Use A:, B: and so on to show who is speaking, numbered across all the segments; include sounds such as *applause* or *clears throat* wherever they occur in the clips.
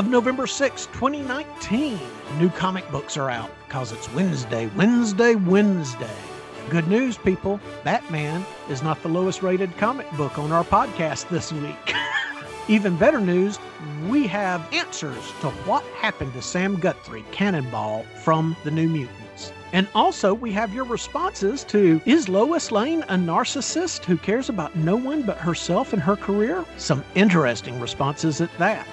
A: of November 6, 2019. New comic books are out because it's Wednesday, Wednesday, Wednesday. Good news, people. Batman is not the lowest rated comic book on our podcast this week. *laughs* Even better news, we have answers to what happened to Sam Guthrie, Cannonball, from the New Mutants. And also, we have your responses to Is Lois Lane a narcissist who cares about no one but herself and her career? Some interesting responses at that.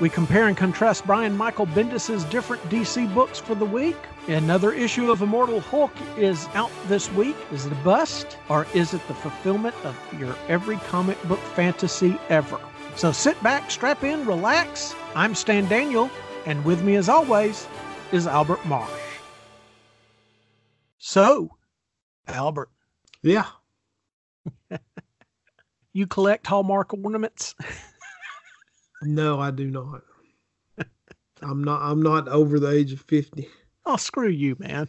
A: We compare and contrast Brian Michael Bendis's different DC books for the week. Another issue of Immortal Hulk is out this week. Is it a bust or is it the fulfillment of your every comic book fantasy ever? So sit back, strap in, relax. I'm Stan Daniel, and with me as always is Albert Marsh. So, Albert,
B: Yeah. *laughs*
A: you collect Hallmark ornaments? *laughs*
B: No, I do not. I'm not I'm not over the age of 50.
A: Oh, screw you, man.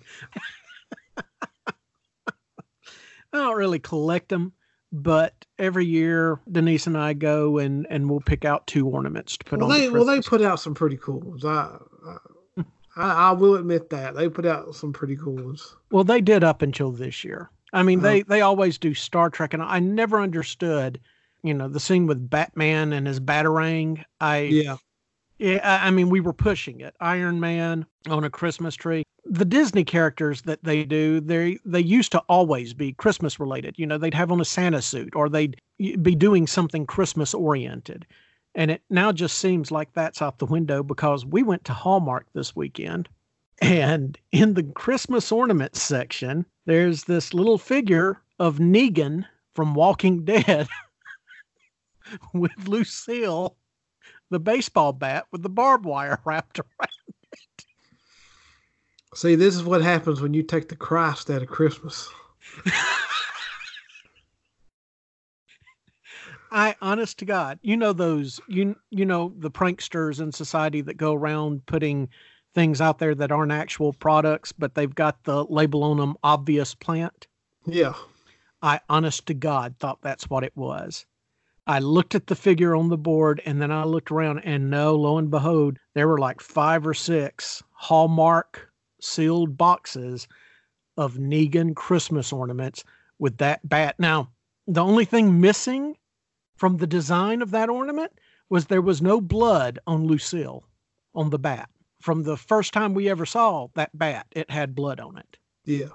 A: I don't really collect them, but every year Denise and I go and and we'll pick out two ornaments to put
B: Well,
A: on.
B: they
A: the
B: well they put out some pretty cool ones. I, I I I will admit that. They put out some pretty cool ones.
A: Well, they did up until this year. I mean,
B: Uh-huh.
A: they they always do Star Trek, and I never understood, you know, the scene with Batman and his batarang. I
B: Yeah.
A: yeah, I mean, we were pushing it. Iron Man on a Christmas tree. The Disney characters that they do, they they used to always be Christmas related. You know, they'd have on a Santa suit or they'd be doing something Christmas oriented. And it now just seems like that's out the window because we went to Hallmark this weekend. And in the Christmas ornaments section, there's this little figure of Negan from Walking Dead *laughs* *laughs* with Lucille, the baseball bat with the barbed wire *laughs* wrapped around. It.
B: See, this is what happens when you take the Christ out of Christmas. *laughs*
A: I honest to God, you know those you you know the pranksters in society that go around putting things out there that aren't actual products, but they've got the label on them obvious plant.
B: Yeah.
A: I honest to God thought that's what it was. I looked at the figure on the board and then I looked around and no, lo and behold, there were like five or six Hallmark sealed boxes of Negan Christmas ornaments with that bat. Now, the only thing missing from the design of that ornament was there was no blood on Lucille on the bat. From the first time we ever saw that bat, it had blood on it.
B: Yeah.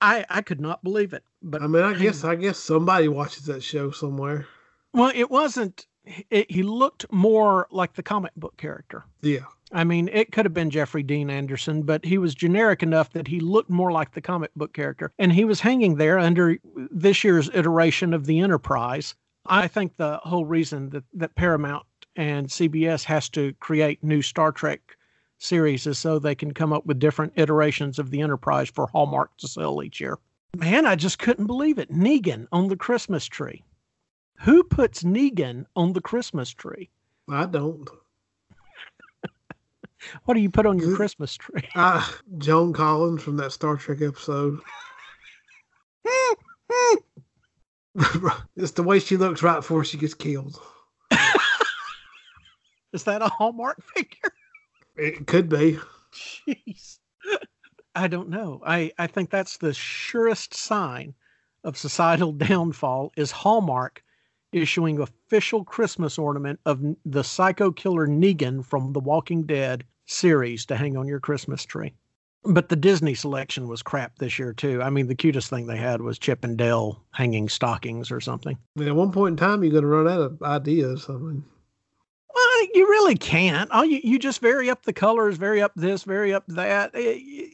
A: I, I could not believe it. But
B: I mean, I guess I guess somebody watches that show somewhere.
A: Well, it wasn't. It, he looked more like the comic book character.
B: Yeah.
A: I mean, it could have been Jeffrey Dean Anderson, but he was generic enough that he looked more like the comic book character. And he was hanging there under this year's iteration of the Enterprise. I think the whole reason that, that Paramount and CBS has to create new Star Trek series is so they can come up with different iterations of the Enterprise for Hallmark to sell each year. Man, I just couldn't believe it. Negan on the Christmas tree. Who puts Negan on the Christmas tree?
B: I don't. *laughs*
A: What do you put on your Christmas tree? *laughs*
B: Ah, Joan Collins from that Star Trek episode. *laughs* it's the way she looks right before she gets killed.
A: Is that a Hallmark figure?
B: It could be.
A: Jeez. I don't know. I, I think that's the surest sign of societal downfall is Hallmark issuing official Christmas ornament of the psycho killer Negan from the Walking Dead series to hang on your Christmas tree. But the Disney selection was crap this year too. I mean, the cutest thing they had was Chip and Dale hanging stockings or something.
B: I mean, at one point in time, you're going to run out of ideas. I mean,
A: Well, you really can't. All you, you just vary up the colors, vary up this, vary up that. Eh,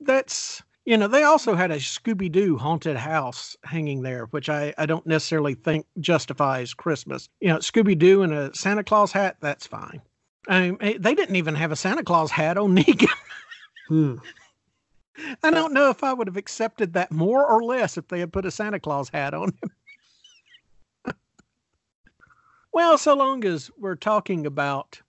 A: That's you know. They also had a Scooby Doo haunted house hanging there, which I I don't necessarily think justifies Christmas. You know, Scooby Doo and a Santa Claus hat. That's fine. I mean, eh, they didn't even have a Santa Claus hat on *laughs* Negan.
B: hmm.
A: I don't know if I would have accepted that more or less if they had put a Santa Claus hat on him. *laughs* well, so long as we're talking about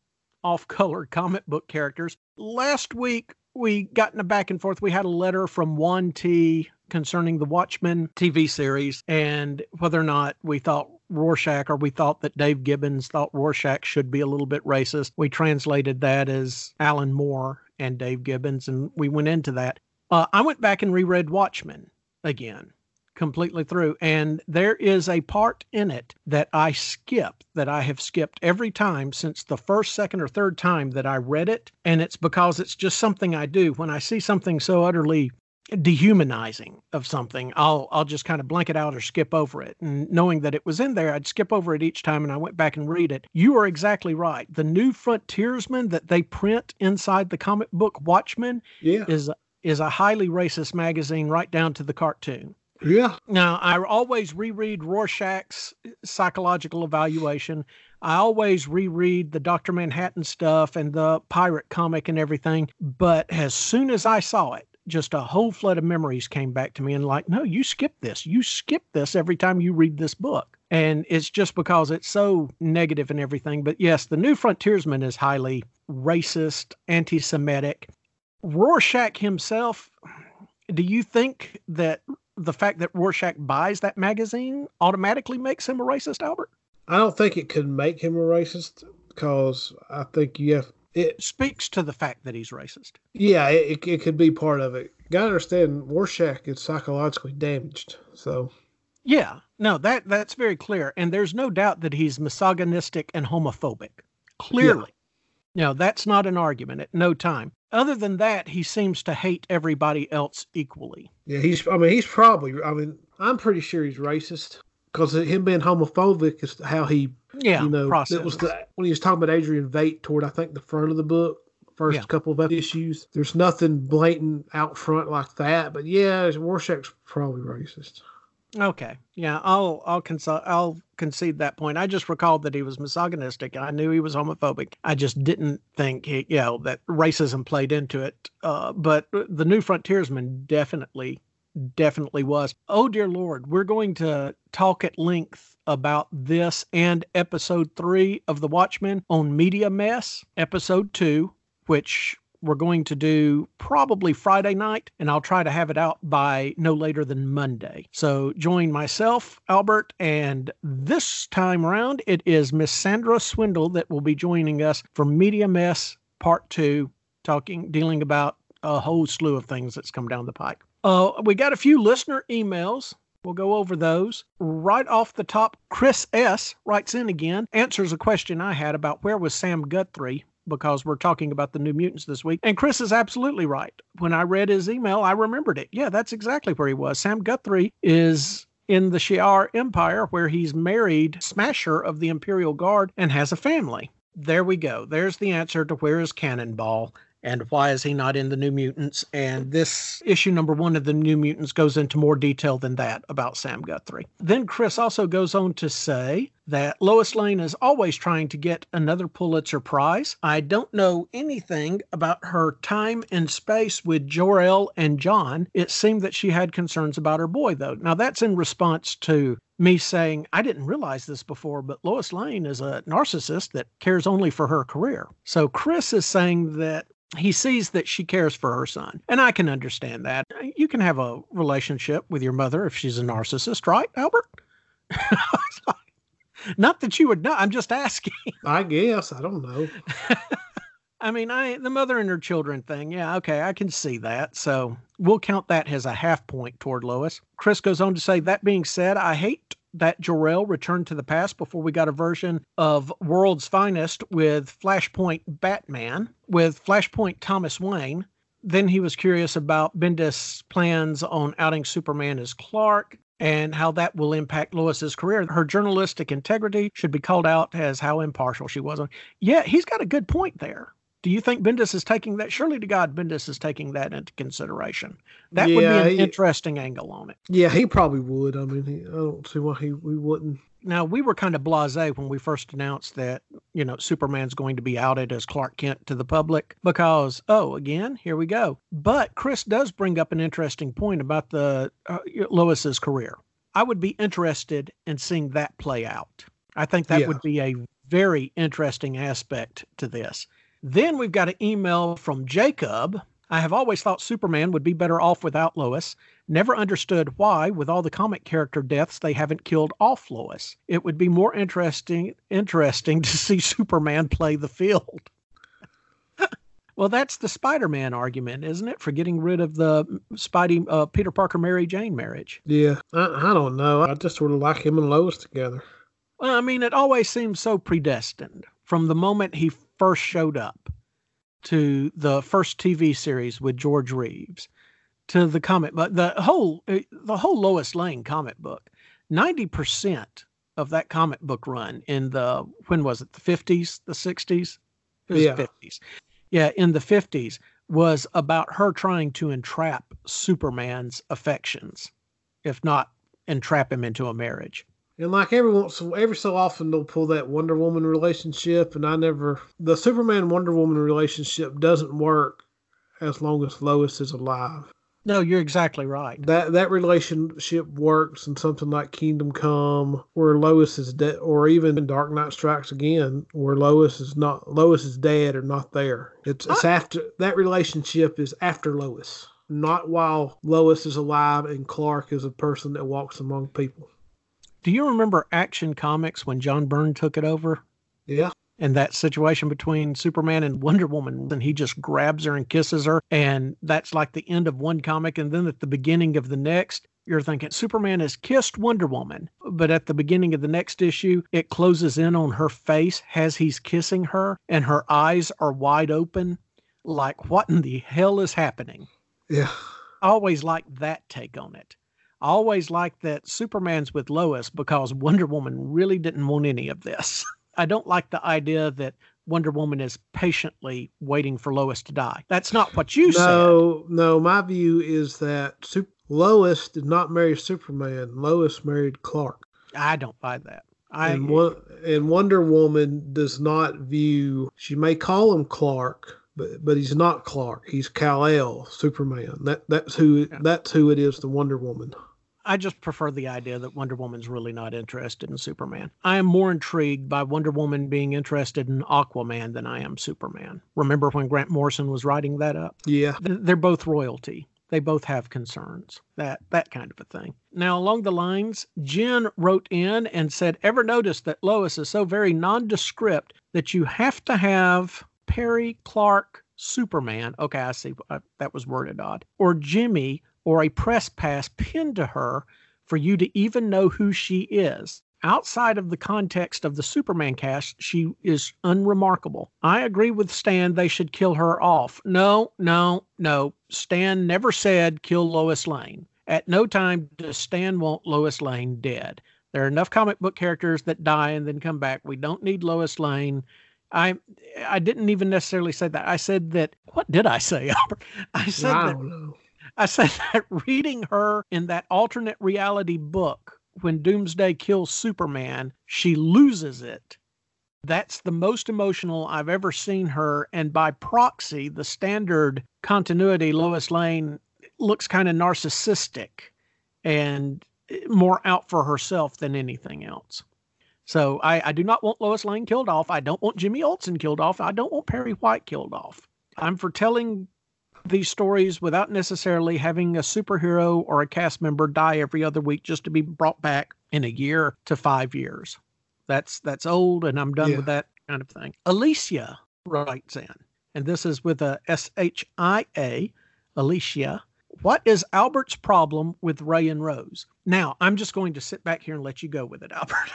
A: off color comic book characters, last week we got in a back and forth. We had a letter from 1T concerning the Watchmen TV series and whether or not we thought Rorschach, or we thought that Dave Gibbons thought Rorschach should be a little bit racist. We translated that as Alan Moore and Dave Gibbons, and we went into that. Uh, I went back and reread Watchmen again completely through. And there is a part in it that I skip, that I have skipped every time since the first, second, or third time that I read it. And it's because it's just something I do. When I see something so utterly dehumanizing of something i'll i'll just kind of blank it out or skip over it and knowing that it was in there i'd skip over it each time and i went back and read it you are exactly right the new frontiersman that they print inside the comic book watchmen
B: Yeah.
A: is is a highly racist magazine right down to the cartoon
B: Yeah.
A: now, I always reread Rorschach's psychological evaluation. I always reread the Dr. Manhattan stuff and the pirate comic and everything. But as soon as I saw it, just a whole flood of memories came back to me and like, no, you skip this. You skip this every time you read this book. And it's just because it's so negative and everything. But yes, the new frontiersman is highly racist, anti Semitic. Rorschach himself, do you think that the fact that Rorschach buys that magazine automatically makes him a racist, Albert?
B: I don't think it could make him a racist because I think you have it.
A: Speaks to the fact that he's racist.
B: Yeah, it, it, could be part of it. Got to understand, Rorschach is psychologically damaged. So
A: Yeah, no, that that's very clear, and there's no doubt that he's misogynistic and homophobic. Clearly, no, that's not an argument at no time. Other than that, he seems to hate everybody else equally.
B: yeah, he's. I mean, he's probably. I mean, I'm pretty sure he's racist because him being homophobic is how he.
A: Yeah,
B: you know,
A: process.
B: it was the when he was talking about Adrian Veidt toward I think the front of the book. First
A: Yeah.
B: couple of issues, there's nothing blatant out front like that, but yeah, Rorschach's probably racist.
A: Okay. Yeah, I'll I'll concede I'll concede that point. I just recalled that he was misogynistic. And I knew he was homophobic. I just didn't think he, you know, that racism played into it. Uh, but the new frontiersman definitely definitely was. Oh dear lord, we're going to talk at length about this and episode 3 of The Watchmen on Media Mess, episode 2, which we're going to do probably Friday night, and I'll try to have it out by no later than Monday. So join myself, Albert, and this time around, it is Miss Sandra Swindle that will be joining us for Media Mess Part 2, talking, dealing about a whole slew of things that's come down the pike. Uh, we got a few listener emails. We'll go over those. Right off the top, Chris S. writes in again, answers a question I had about where was Sam Guthrie because we're talking about the New Mutants this week. And Chris is absolutely right. When I read his email, I remembered it. Yeah, that's exactly where he was. Sam Guthrie is in the Shi'ar Empire where he's married Smasher of the Imperial Guard and has a family. There we go. There's the answer to where is Cannonball and why is he not in the New Mutants? And this issue number one of the New Mutants goes into more detail than that about Sam Guthrie. Then Chris also goes on to say that Lois Lane is always trying to get another Pulitzer Prize. I don't know anything about her time and space with Jor-El and Jon. It seemed that she had concerns about her boy, though. Now, that's in response to me saying, I didn't realize this before, but Lois Lane is a narcissist that cares only for her career. So Chris is saying that he sees that she cares for her son. And I can understand that. You can have a relationship with your mother if she's a narcissist, right, Albert? *laughs* Not that you would know. I'm just asking. *laughs*
B: I guess I don't know.
A: I mean, I the mother and her children thing. Yeah, okay, I can see that. So we'll count that as a half point toward Lois. Chris goes on to say, that being said, I hate that Jor-El returned to the past before we got a version of World's Finest with Flashpoint Batman, with Flashpoint Thomas Wayne. Then he was curious about Bendis' plans on outing Superman as Clark and how that will impact Lois's career. Her journalistic integrity should be called out as how impartial she was. Yeah, he's got a good point there. Do you think Bendis is taking that? Surely to God, Bendis is taking that into consideration. That would be an
B: he-
A: interesting angle on it.
B: Yeah, he probably would. I mean, he, I don't see why he we wouldn't.
A: Now we were kind of blasé when we first announced that you know Superman's going to be outed as Clark Kent to the public because oh again here we go. But Chris does bring up an interesting point about the uh, Lois's career. I would be interested in seeing that play out. I think that
B: Yeah.
A: would be a very interesting aspect to this. Then we've got an email from Jacob. I have always thought Superman would be better off without Lois. Never understood why, with all the comic character deaths, they haven't killed off Lois. It would be more interesting interesting *laughs* to see Superman play the field. *laughs* well, that's the Spider-Man argument, isn't it? For getting rid of the Spidey uh, Peter Parker Mary Jane marriage.
B: Yeah, I, I don't know. I just sort of like him and Lois together.
A: Well, I mean, it always seems so predestined from the moment he first showed up to the first TV series with George Reeves to the comic but the whole the whole Lois Lane comic book 90% of that comic book run in the when was it the 50s the 60s it was
B: Yeah.
A: 50s yeah in the 50s was about her trying to entrap Superman's affections if not entrap him into a marriage
B: And like every once, every so often, they'll pull that Wonder Woman relationship, and I never. The Superman Wonder Woman relationship doesn't work as long as Lois is alive.
A: no you're exactly right
B: That that relationship works in something like Kingdom Come, where Lois is dead, or even in Dark Knight Strikes Again, where Lois is not Lois is dead or not there. It's it's after that relationship is after Lois, not while Lois is alive and Clark is a person that walks among people.
A: Do you remember action comics when John Byrne took it over
B: Yeah,
A: and that situation between Superman and Wonder Woman, and he just grabs her and kisses her, and that's like the end of one comic, and then at the beginning of the next, you're thinking Superman has kissed Wonder Woman, but at the beginning of the next issue, it closes in on her face as he's kissing her, and her eyes are wide open, like what in the hell is happening?
B: yeah.
A: I always liked that take on it. I always liked that Superman's with Lois because Wonder Woman really didn't want any of this. *laughs* I don't like the idea that Wonder Woman is patiently waiting for Lois to die. That's not what you said.
B: No, no. My view is that Sup- Lois did not marry Superman. Lois married Clark.
A: I don't buy that. I
B: and, and Wonder Woman does not view. She may call him Clark, but but he's not Clark. He's Kal El, Superman. That that's who
A: Yeah.
B: that's who it is. The Wonder Woman.
A: I just prefer the idea that Wonder Woman's really not interested in Superman. I am more intrigued by Wonder Woman being interested in Aquaman than I am Superman. Remember when Grant Morrison was writing that up?
B: Yeah,
A: they're both royalty. They both have concerns. That that kind of a thing. Now, along the lines, Jen wrote in and said, "Ever notice that Lois is so very nondescript that you have to have Perry Clark Superman? Okay, I see. Uh, that was worded odd. Or Jimmy or a press pass pinned to her for you to even know who she is." Outside of the context of the Superman cast, she is unremarkable. I agree with Stan they should kill her off. No, no, no. Stan never said kill Lois Lane. At no time does Stan want Lois Lane dead. There are enough comic book characters that die and then come back. We don't need Lois Lane. I I didn't even necessarily say that. I said that what did I say, *laughs* Albert? I said that. I said *laughs* that reading her in that alternate reality book when Doomsday kills Superman, she loses it. That's the most emotional I've ever seen her. And by proxy, the standard continuity, Lois Lane looks kind of narcissistic and more out for herself than anything else. So I, I do not want Lois Lane killed off. I don't want Jimmy Olsen killed off. I don't want Perry White killed off. I'm for telling these stories without necessarily having a superhero or a cast member die every other week just to be brought back in a year to five years. That's that's old and I'm done
B: Yeah.
A: with that kind of thing. Alicia writes in, and this is with a S H I A, Alicia. What is Albert's problem with Rey and Rose? Now, I'm just going to sit back here and let you go with it, Albert. *laughs*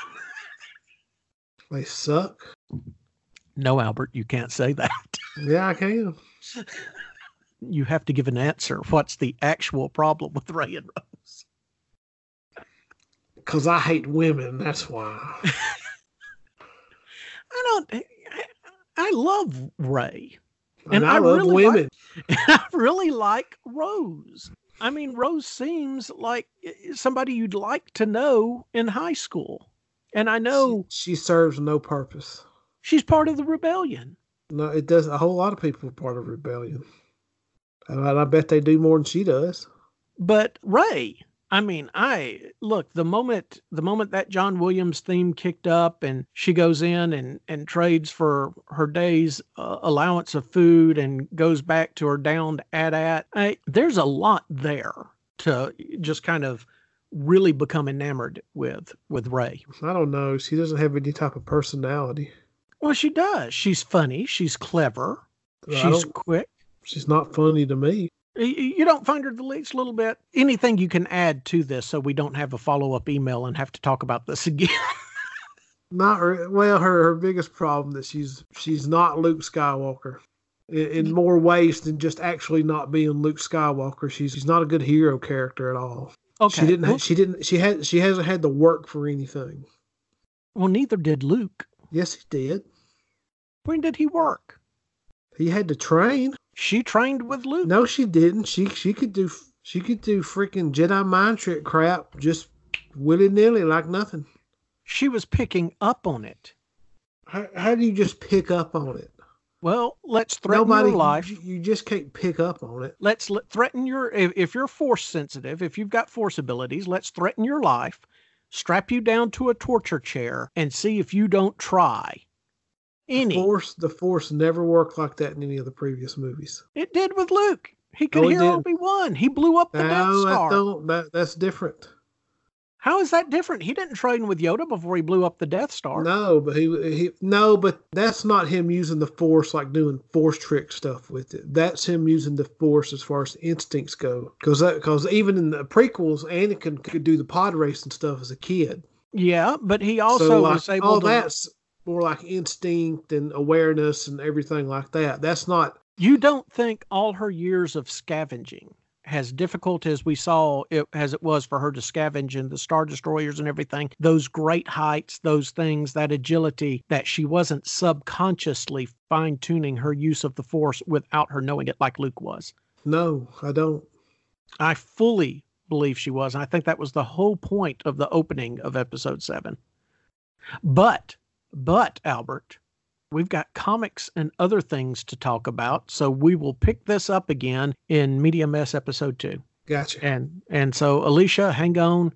B: They suck.
A: no, Albert, you can't say that.
B: Yeah, I can. *laughs*
A: You have to give an answer. What's the actual problem with Rey and Rose?
B: Because I hate women. That's why. *laughs*
A: I don't. I, I love Rey.
B: And,
A: And
B: I,
A: I
B: love
A: really like-
B: women. *laughs*
A: I really like Rose. I mean, Rose seems like somebody you'd like to know in high school. And I know
B: she, she serves no purpose.
A: she's part of the rebellion.
B: No, it does. A whole lot of people are part of rebellion. And I, bet they do more than she does.
A: But Rey, I mean, I look the moment the moment that John Williams theme kicked up, and she goes in and and trades for her day's uh, allowance of food and goes back to her downed AT-AT. I, there's a lot there to just kind of really become enamored with with Rey.
B: I don't know. She doesn't have any type of personality.
A: Well, she does. She's funny. She's clever. She's quick.
B: She's not funny to me.
A: You don't find her the least little bit. Anything you can add to this so we don't have a follow up email and have to talk about this *laughs* again.
B: Not well. Her her biggest problem that she's she's not Luke Skywalker. In, in more ways than just actually not being Luke Skywalker, she's she's not a good hero character at all.
A: okay.
B: She didn't.
A: well,
B: she didn't. She had. She hasn't had to work for anything.
A: well, neither did Luke.
B: Yes, he did.
A: When did he work?
B: He had to train.
A: She trained with Luke.
B: No, she didn't. She she could do she could do freaking Jedi mind trick crap just willy nilly like nothing.
A: She was picking up on it.
B: How, how do you just pick up on it?
A: Well, let's threaten
B: Nobody.
A: your life.
B: You, you just can't pick up on it.
A: let's let, threaten your if, if you're force sensitive if you've got force abilities let's threaten your life strap you down to a torture chair and see if you don't try any
B: Force the Force never worked like that in any of the previous movies.
A: it did with luke he could
B: oh, No,
A: hear
B: didn't.
A: obi-wan he blew up the death
B: No, that
A: star
B: don't. That that's different.
A: how is that different he didn't train with yoda before he blew up the death star
B: No, but he he no, but that's not him using the Force like doing Force trick stuff with it. That's him using the Force as far as instincts go. Because that. because even in the prequels, Anakin could do the pod racing stuff as a kid.
A: yeah but he also
B: so like,
A: was able
B: all
A: to
B: that's more like instinct and awareness and everything like that. That's not.
A: You don't think all her years of scavenging, as difficult as we saw it as it was for her to scavenge in the Star Destroyers and everything, those great heights, those things, that agility, that she wasn't subconsciously fine tuning her use of the Force without her knowing it like Luke was.
B: No, I don't.
A: I fully believe she was. And I think that was the whole point of the opening of episode seven. But, but, Albert, we've got comics and other things to talk about. So we will pick this up again in Media Mess episode two.
B: Gotcha.
A: And, and so, Alicia, hang on,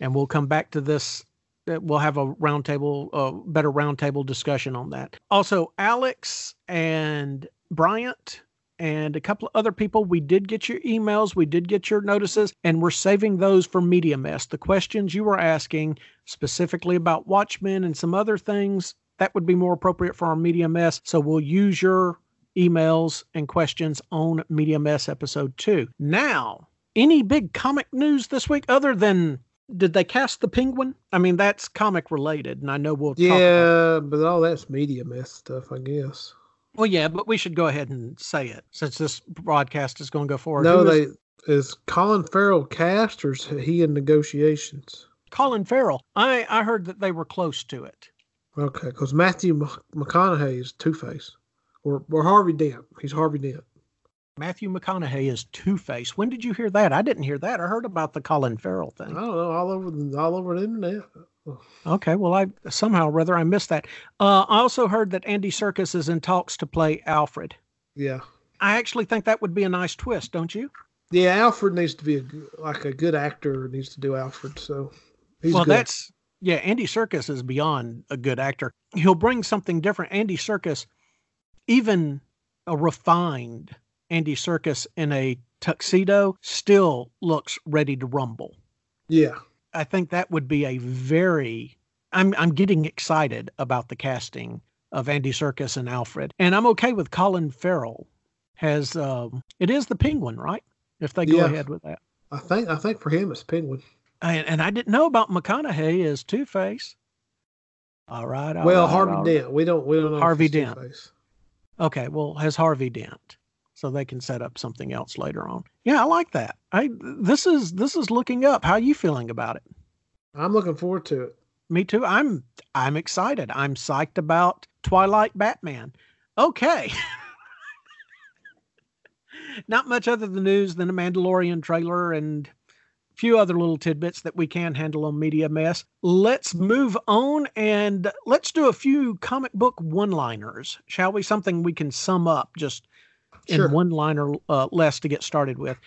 A: and we'll come back to this. Uh, We'll have a roundtable, a better roundtable discussion on that. Also, Alex and Bryant and a couple of other people. We did get your emails, we did get your notices, and we're saving those for Media Mess. The questions you were asking specifically about Watchmen and some other things that would be more appropriate for our Media Mess. So we'll use your emails and questions on Media Mess episode two. Now, any big comic news this week other than did they cast the penguin? I mean, that's comic related, and I know we'll
B: Yeah, but all that's media mess stuff, I guess.
A: Well, yeah, but we should go ahead and say it since this broadcast is going to go forward.
B: No,
A: Who is-
B: they is Colin Farrell cast or is he in negotiations?
A: Colin Farrell. I I heard that they were close to it.
B: Okay, because Matthew McConaughey is Two Face, or or Harvey Dent. He's Harvey Dent.
A: Matthew McConaughey is Two Face. When did you hear that? I didn't hear that. I heard about the Colin Farrell thing.
B: I don't know, all over the all over the internet.
A: Okay, well, I somehow or rather I missed that. Uh, I also heard that Andy Serkis is in talks to play Alfred.
B: Yeah,
A: I actually think that would be a nice twist, don't you?
B: yeah. Alfred needs to be a like a good actor. Needs to do Alfred. So he's
A: well,
B: good.
A: that's yeah. Andy Serkis is beyond a good actor. He'll bring something different. Andy Serkis, even a refined Andy Serkis in a tuxedo, still looks ready to rumble.
B: yeah.
A: I think that would be a very. I'm I'm getting excited about the casting of Andy Serkis and Alfred, and I'm okay with Colin Farrell. Has um, it is the Penguin, right? If they go
B: Yeah.
A: ahead with that.
B: I think I think for him it's Penguin.
A: And, and I didn't know about McConaughey as Two Face. All right. all
B: well,
A: right,
B: Harvey
A: right.
B: Dent. We don't we don't know.
A: Harvey Dent. Okay, well, has Harvey Dent, so they can set up something else later on. Yeah, I like that. I this is this is looking up. How you feeling about it?
B: I'm looking forward to it.
A: Me too. I'm I'm excited. I'm psyched about Twilight Batman. Okay. *laughs* Not much other than news than a Mandalorian trailer and a few other little tidbits that we can handle on Media Mess. Let's move on and let's do a few comic book one-liners, shall we? Something we can sum up just
B: Sure.
A: in one-liner uh, less to get started with.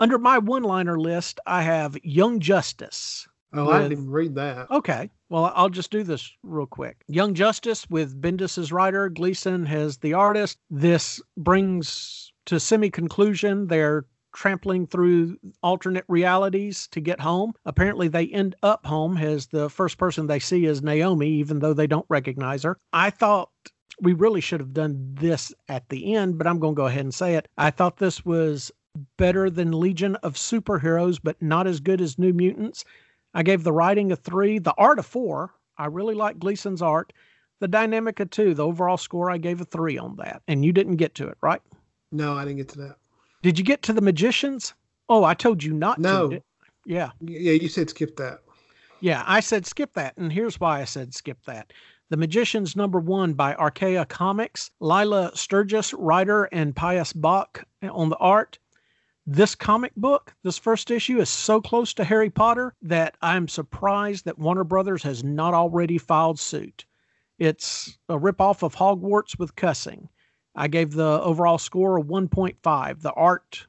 A: Under my one-liner list, I have Young Justice.
B: Oh, I didn't even read that.
A: Okay. Well, I'll just do this real quick. Young Justice with Bendis as writer, Gleason as the artist. This brings to semi conclusion their trampling through alternate realities to get home. Apparently, they end up home as the first person they see is Naomi, even though they don't recognize her. I thought we really should have done this at the end, but I'm going to go ahead and say it. I thought this was better than Legion of Superheroes, but not as good as New Mutants. I gave the writing a three, the art a four. I really like Gleason's art. The dynamic a two. The overall score I gave a three on that, and you didn't get to it, right?
B: No, I didn't get to that.
A: Did you get to the magicians? Oh, I told you not
B: no.
A: to. Yeah.
B: Yeah, you said skip that.
A: Yeah, I said skip that. And here's why I said skip that. The Magicians number one by Archaia Comics, Lilah Sturges, writer, and Pius Bak on the art. This comic book, this first issue, is so close to Harry Potter that I'm surprised that Warner Brothers has not already filed suit. It's a ripoff of Hogwarts with cussing. I gave the overall score a 1.5. The art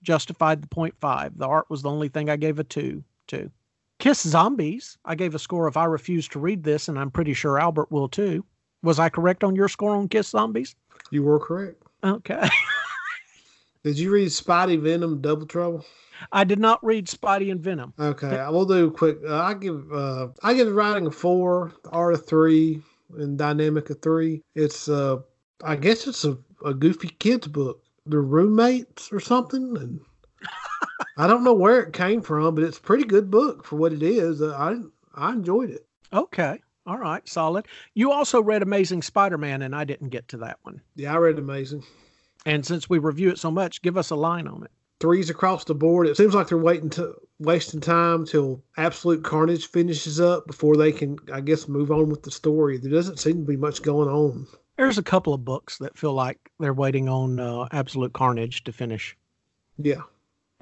A: justified the 0.5. The art was the only thing I gave a 2 to. Kiss Zombies, I gave a score of I refuse to read this, and I'm pretty sure Albert will too. Was I correct on your score on Kiss Zombies?
B: You were correct.
A: Okay. *laughs*
B: did you read Spidey Venom Double Trouble?
A: I did not read Spidey and Venom.
B: Okay, I will do quick. Uh, I give uh, I give the writing a four, the art a three, and dynamic a three. It's uh I guess it's a, a goofy kids book. They're roommates or something, and *laughs* I don't know where it came from, but it's a pretty good book for what it is. Uh, I I enjoyed it.
A: Okay, all right, solid. You also read Amazing Spider-Man, and I didn't get to that one.
B: Yeah, I read Amazing.
A: And since we review it so much, give us a line on it.
B: Threes across the board. It seems like they're waiting to wasting time till Absolute Carnage finishes up before they can, I guess, move on with the story. There doesn't seem to be much going on.
A: There's a couple of books that feel like they're waiting on uh, Absolute Carnage to finish.
B: Yeah.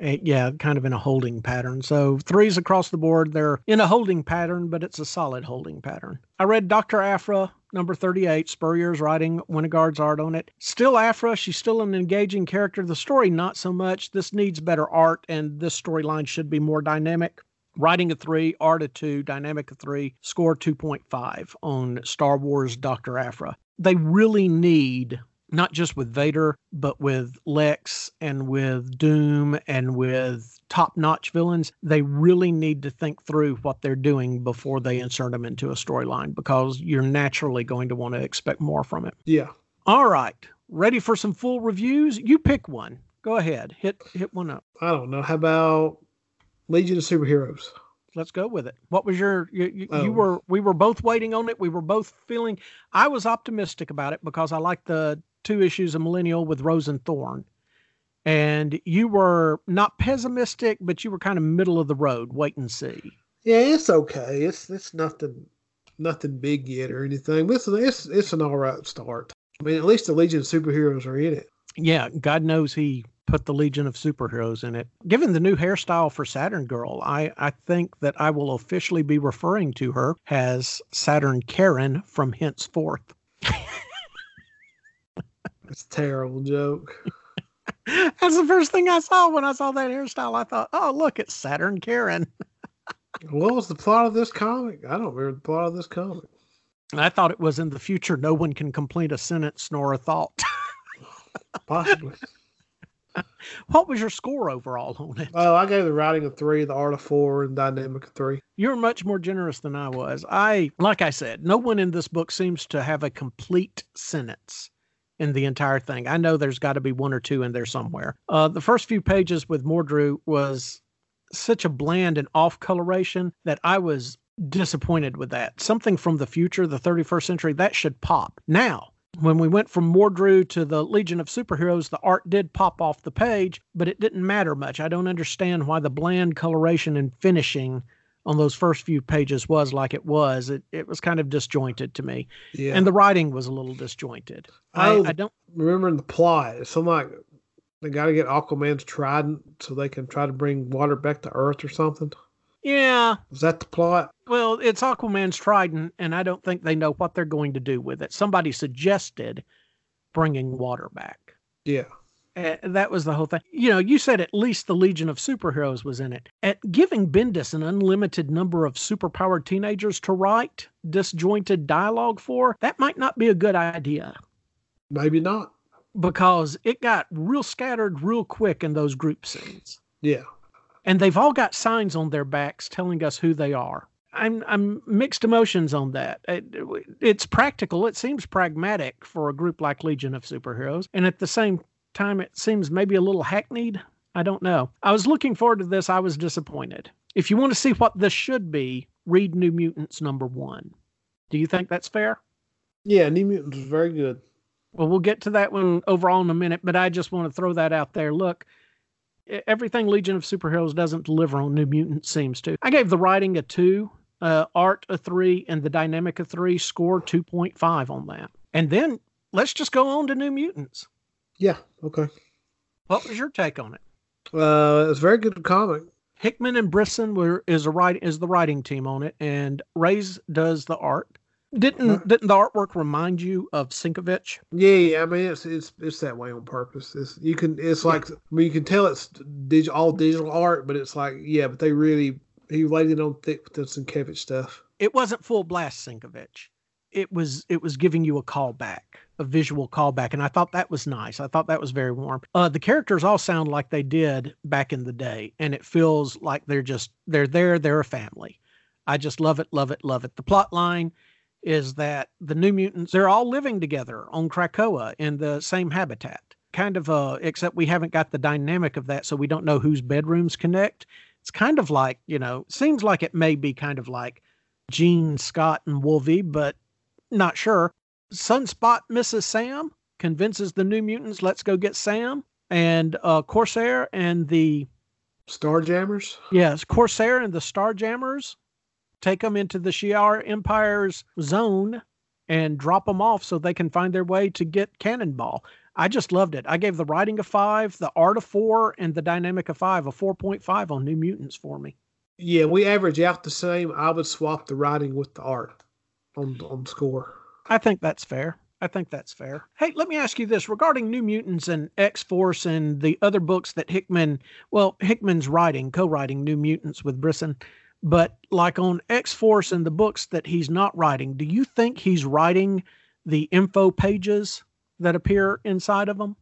A: Uh, yeah, kind of in a holding pattern. So threes across the board. They're in a holding pattern, but it's a solid holding pattern. I read Dr. Aphra, number 38, Spurrier's writing, Wijngaard's art on it. Still Aphra, she's still an engaging character. The story, not so much. This needs better art, and this storyline should be more dynamic. Writing a three, art a two, dynamic a three, score 2.5 on Star Wars Dr. Aphra. they really need not just with Vader, but with Lex and with Doom and with top notch villains, they really need to think through what they're doing before they insert them into a storyline because you're naturally going to want to expect more from it.
B: Yeah.
A: All right. Ready for some full reviews? You pick one. Go ahead. Hit hit one up.
B: I don't know. How about Legion of Superheroes?
A: let's go with it. What was your you, you, oh. you, were we were both waiting on it. We were both feeling I was optimistic about it because I like the two issues of Millennium with Rose and Thorn. And you were not pessimistic, but you were kind of middle of the road, wait and see.
B: Yeah, it's okay. It's it's nothing nothing big yet or anything. But it's it's, it's an all right start. I mean, at least the Legion of Superheroes are in it.
A: Yeah, God knows he put the Legion of Superheroes in it. Given the new hairstyle for Saturn Girl, I, I think that I will officially be referring to her as Saturn Karen from henceforth. *laughs*
B: That's a terrible joke. *laughs*
A: That's the first thing I saw when I saw that hairstyle. I thought, oh, look, it's Saturn Karen. *laughs*
B: what was the plot of this comic? I don't remember the plot of this comic.
A: I thought it was in the future. No one can complete a sentence nor a thought. *laughs*
B: Possibly.
A: what was your score overall on it?
B: Oh, I gave the writing a three, the art a four, and dynamic a three.
A: You're much more generous than I was. I, like I said, no one in this book seems to have a complete sentence in the entire thing. I know there's got to be one or two in there somewhere. Uh, the first few pages with Mordru was such a bland and off coloration that I was disappointed with that. Something from the future, the 31st century, that should pop. Now, when we went from Mordru to the Legion of Superheroes, the art did pop off the page, but it didn't matter much. I don't understand why the bland coloration and finishing on those first few pages was like it was. It it was kind of disjointed to me. Yeah. And the writing was a little disjointed. I, I, I don't
B: remember the plot. It's something like they got to get Aquaman's trident so they can try to bring water back to Earth or something.
A: Yeah.
B: Is that the plot?
A: Well, it's Aquaman's trident, and I don't think they know what they're going to do with it. Somebody suggested bringing water back.
B: Yeah.
A: Uh, that was the whole thing. You know, you said at least the Legion of Superheroes was in it. At giving Bendis an unlimited number of superpowered teenagers to write disjointed dialogue for, that might not be a good idea.
B: Maybe not.
A: because it got real scattered real quick in those group scenes.
B: Yeah.
A: And they've all got signs on their backs telling us who they are. I'm I'm mixed emotions on that. It, it's practical. It seems pragmatic for a group like Legion of Superheroes, and at the same time, it seems maybe a little hackneyed. I don't know. I was looking forward to this. I was disappointed. If you want to see what this should be, read New Mutants number one. Do you think that's fair?
B: Yeah, New Mutants was very good.
A: Well, we'll get to that one overall in a minute, but I just want to throw that out there. Look, everything Legion of Superheroes doesn't deliver on New Mutants seems to. I gave the writing a two, uh, art a three, and the dynamic a three. Score two point five on that. And then let's just go on to New Mutants.
B: Yeah. Okay.
A: What was your take on it?
B: Uh, it's a very good comic.
A: Hickman and Brisson were is a write is the writing team on it, and Reis does the art. Didn't didn't the artwork remind you of Sienkiewicz?
B: Yeah, yeah, I mean it's it's it's that way on purpose. It's you can it's like yeah. I mean you can tell it's dig, all digital art, but it's like yeah, but they really he laid it on thick with the Sienkiewicz stuff.
A: It wasn't full blast Sienkiewicz. It was it was giving you a callback, a visual callback, and I thought that was nice. I thought that was very warm. Uh, the characters all sound like they did back in the day, and it feels like they're just they're there. They're a family. I just love it, love it, love it. The plot line is that the New Mutants, they're all living together on Krakoa in the same habitat. Kind of, uh, except we haven't got the dynamic of that, so we don't know whose bedrooms connect. It's kind of like, you know, seems like it may be kind of like Jean, Scott, and Wolvie, but not sure. Sunspot misses Sam, convinces the New Mutants, let's go get Sam. And uh, Corsair and the
B: Starjammers?
A: Yes, Corsair and the Starjammers take them into the Shi'ar Empire's zone and drop them off so they can find their way to get Cannonball. I just loved it. I gave the writing a five, the art a four, and the dynamic a five, a 4.5 on New Mutants for me.
B: Yeah, we average out the same. I would swap the writing with the art on, on score.
A: I think that's fair. I think that's fair. Hey, let me ask you this regarding New Mutants and X Force and the other books that Hickman, well, Hickman's writing, co writing New Mutants with Brisson. But like on X Force and the books that he's not writing, do you think he's writing the info pages that appear inside of them?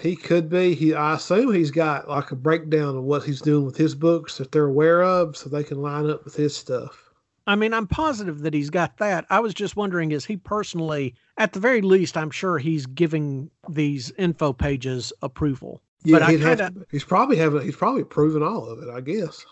B: He could be. He, I assume he's got like a breakdown of what he's doing with his books that they're aware of, so they can line up with his stuff.
A: I mean, I'm positive that he's got that. I was just wondering, is he personally, at the very least, I'm sure he's giving these info pages approval.
B: Yeah, but I kinda, he's probably having, he's probably proven all of it, I guess.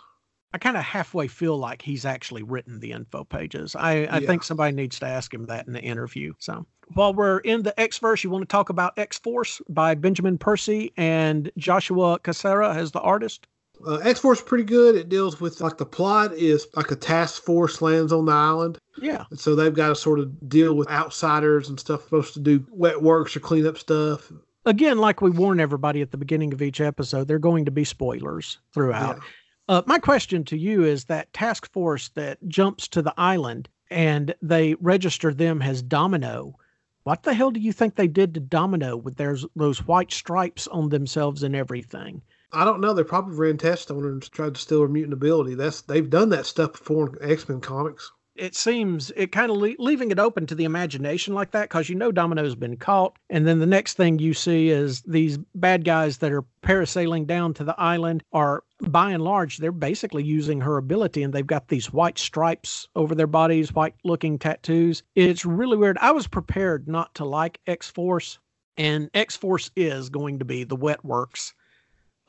A: I kind of halfway feel like he's actually written the info pages. I, I yeah. think somebody needs to ask him that in the interview. So while we're in the X verse, you want to talk about X Force by Benjamin Percy and Joshua Cassara as the artist?
B: Uh, X Force pretty good. It deals with like the plot is like a task force lands on the island.
A: Yeah.
B: And so they've got to sort of deal with outsiders and stuff supposed to do wet works or clean up stuff.
A: Again, like we warn everybody at the beginning of each episode, they're going to be spoilers throughout. Yeah. Uh, my question to you is that task force that jumps to the island and they register them as Domino. What the hell do you think they did to Domino with there's those white stripes on themselves and everything?
B: I don't know. They probably ran tests on her and tried to steal her mutant ability. That's they've done that stuff before in X Men comics
A: it seems it kind of le- leaving it open to the imagination like that because you know Domino's been caught, and then the next thing you see is these bad guys that are parasailing down to the island are by and large they're basically using her ability and they've got these white stripes over their bodies white looking tattoos it's really weird i was prepared not to like x-force and x-force is going to be the wet works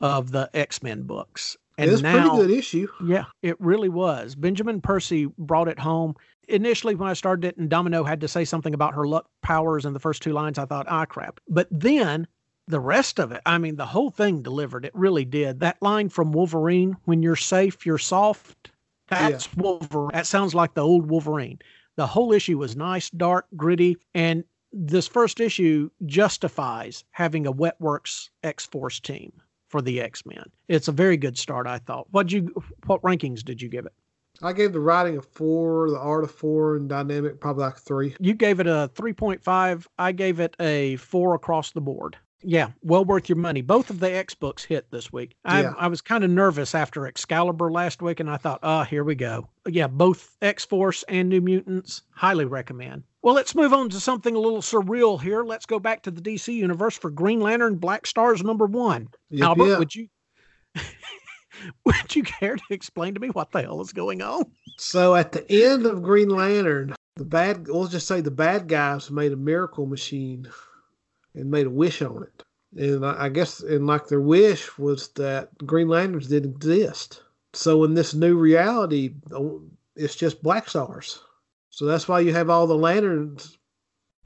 A: of the x-men books
B: and it's now, pretty good issue.
A: Yeah, it really was. Benjamin Percy brought it home. Initially, when I started it and Domino had to say something about her luck powers in the first two lines, I thought, ah, crap. But then the rest of it, I mean, the whole thing delivered. It really did. That line from Wolverine, when you're safe, you're soft, that's yeah. Wolverine. That sounds like the old Wolverine. The whole issue was nice, dark, gritty, and this first issue justifies having a Wetworks X Force team for the X Men. It's a very good start, I thought. What you what rankings did you give it?
B: I gave the writing a four, the art a four, and dynamic probably like three.
A: You gave it a three point five. I gave it a four across the board. Yeah, well worth your money. Both of the X books hit this week. I,
B: Yeah.
A: I was kind of nervous after Excalibur last week, and I thought, oh, here we go. Yeah, both X Force and New Mutants, highly recommend. Well, let's move on to something a little surreal here. Let's go back to the DC universe for Green Lantern Black Stars number one.
B: Yep,
A: Albert,
B: yep.
A: would you *laughs* would you care to explain to me what the hell is going on?
B: So at the end of Green Lantern, the bad let's just say the bad guys made a miracle machine and made a wish on it. And I guess and like their wish was that Green Lanterns didn't exist. So in this new reality, it's just Black Stars. So that's why you have all the lanterns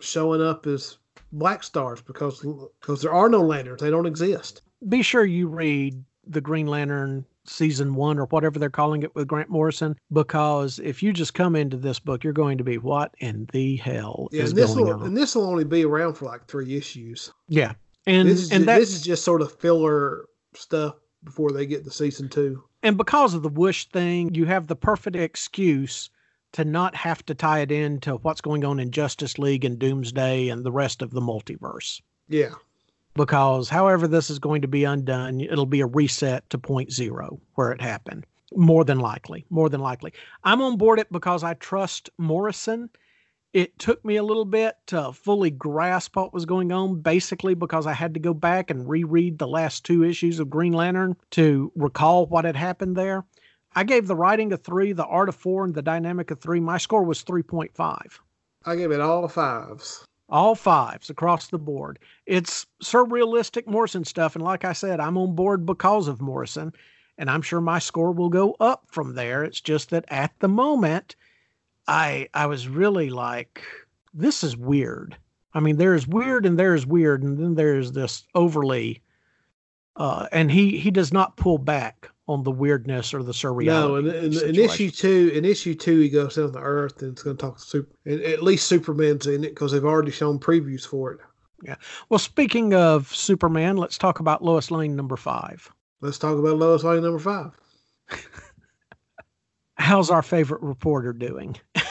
B: showing up as Black Stars because because there are no lanterns. They don't exist.
A: Be sure you read the Green Lantern season one or whatever they're calling it with Grant Morrison, because if you just come into this book, you're going to be what in the hell
B: Yeah,
A: is
B: and this
A: going
B: will
A: on?
B: and this will only be around for like three issues.
A: yeah, and
B: this is
A: and
B: ju-
A: that
B: this is just sort of filler stuff before they get to season two.
A: and because of the Whoosh thing, you have the perfect excuse to not have to tie it into what's going on in Justice League and Doomsday and the rest of the multiverse.
B: Yeah,
A: because however this is going to be undone, it'll be a reset to point zero where it happened. More than likely. More than likely. I'm on board it because I trust Morrison. It took me a little bit to fully grasp what was going on, basically because I had to go back and reread the last two issues of Green Lantern to recall what had happened there. I gave the writing a three, the art a four, and the dynamic a three. My score was 3.5
B: I gave it all fives.
A: All fives across the board. It's surrealistic Morrison stuff, and like I said, I'm on board because of Morrison, and I'm sure my score will go up from there. It's just that at the moment, I I was really like, this is weird. I mean, there's weird and there's weird, and then there's this overly, uh, and he he does not pull back on the weirdness or the surreality.
B: No, and
A: of
B: in,
A: the
B: in
A: situation.
B: issue two, in issue two, he goes down to Earth and it's going to talk to super. At least Superman's in it because they've already shown previews for it. Yeah.
A: Well, speaking of Superman, let's talk about Lois Lane number five.
B: Let's talk about Lois Lane number five. *laughs*
A: How's our favorite reporter doing? *laughs*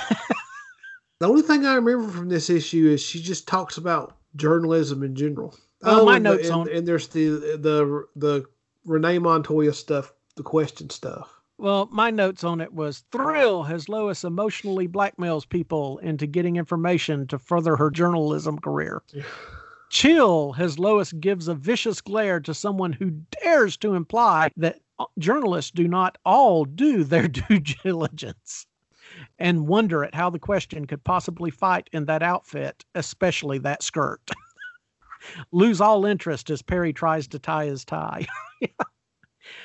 B: The only thing I remember from this issue is she just talks about journalism in general.
A: Well, my oh,
B: and the-
A: notes
B: and,
A: on-
B: and there's the the the Renee Montoya stuff, the question stuff.
A: Well, my notes on it was thrill as Lois emotionally blackmails people into getting information to further her journalism career. *sighs* Chill as Lois gives a vicious glare to someone who dares to imply that journalists do not all do their *laughs* due diligence. And wonder at how the question could possibly fight in that outfit, especially that skirt. *laughs* Lose all interest as Perry tries to tie his tie. *laughs*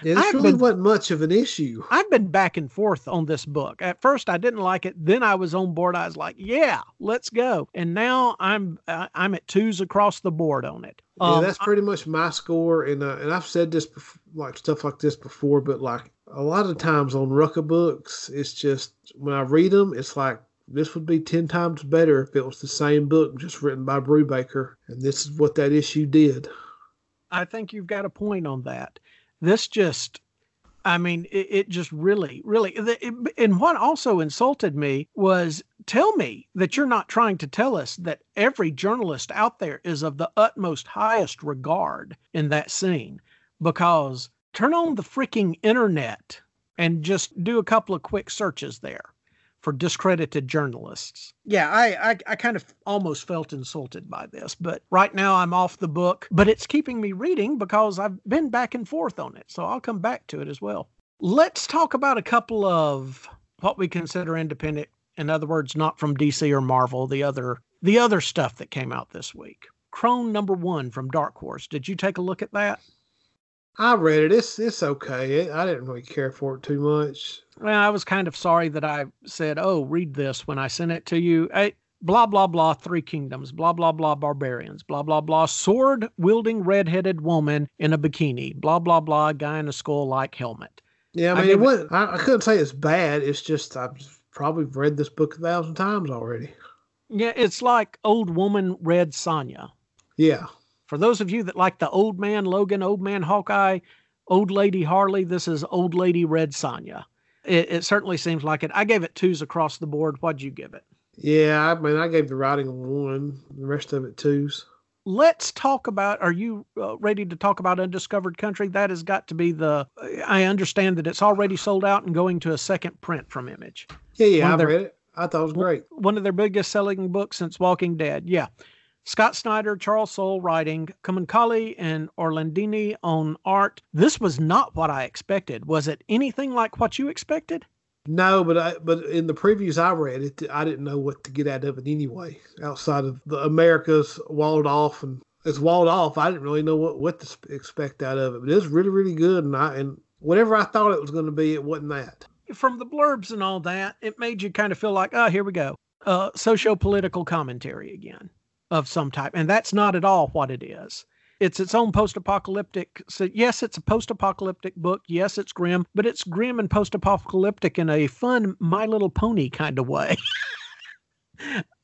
B: Yeah, this
A: I've
B: really
A: been-
B: wasn't much of an issue.
A: I've been back and forth on this book. At first, I didn't like it. Then I was on board. I was like, "Yeah, let's go." And now I'm uh, I'm at twos across the board on it.
B: Yeah,
A: Um,
B: that's pretty much my score, and uh, and I've said this like stuff like this before, but like a lot of times on Rucka books, it's just when I read them, it's like this would be ten times better if it was the same book just written by Brubaker, and this is what that issue did.
A: I think you've got a point on that. This just, I mean, it, it just really, really, it- and what also insulted me was tell me that you're not trying to tell us that every journalist out there is of the utmost highest regard in that scene. Because turn on the freaking internet and just do a couple of quick searches there for discredited journalists. Yeah, I, I, I kind of almost felt insulted by this, but right now I'm off the book. But it's keeping me reading because I've been back and forth on it. So I'll come back to it as well. Let's talk about a couple of what we consider independent. In other words, not from DC or Marvel, the other the other stuff that came out this week. Crone number one from Dark Horse. Did you take a look at that?
B: I read it. It's it's okay. I didn't really care for it too much.
A: Well, I was kind of sorry that I said, "Oh, read this" when I sent it to you. I, blah blah blah, three kingdoms. Blah blah blah, barbarians. Blah blah blah, sword wielding red-headed woman in a bikini. Blah blah blah, guy in a skull-like helmet.
B: Yeah,
A: I
B: I mean, it
A: it-
B: wasn't. I, I couldn't say it's bad. It's just I've probably read this book a thousand times already.
A: Yeah, it's like old woman Red Sonja.
B: Yeah,
A: For those of you that like the old man Logan, old man Hawkeye, old lady Harley, this is old lady Red Sonja. It, it certainly seems like it. I gave it twos across the board. What'd you give it?
B: yeah. I mean, I gave the writing a one. The rest of it twos.
A: let's talk about are you uh, ready to talk about undiscovered country that has got to be the i understand that it's already sold out and going to a second print from image
B: yeah yeah i read it i thought it was great
A: one of their biggest selling books since walking dead yeah Scott Snyder, Charles Soule writing, Camuncoli and Orlandini on art. This was not what I expected. Was it anything like what you expected?
B: No, but I, but in the previews I read, it I didn't know what to get out of it anyway. Outside of the America's walled off and it's walled off, I didn't really know what what to expect out of it. But it's really really good, and I and whatever I thought it was going to be, it wasn't that.
A: From the blurbs and all that, it made you kind of feel like, oh, here we go, uh, socio political commentary again of some type, and that's not at all what it is it's its own post-apocalyptic so yes it's a post-apocalyptic book yes it's grim but it's grim and post-apocalyptic in a fun my little pony kind of way *laughs*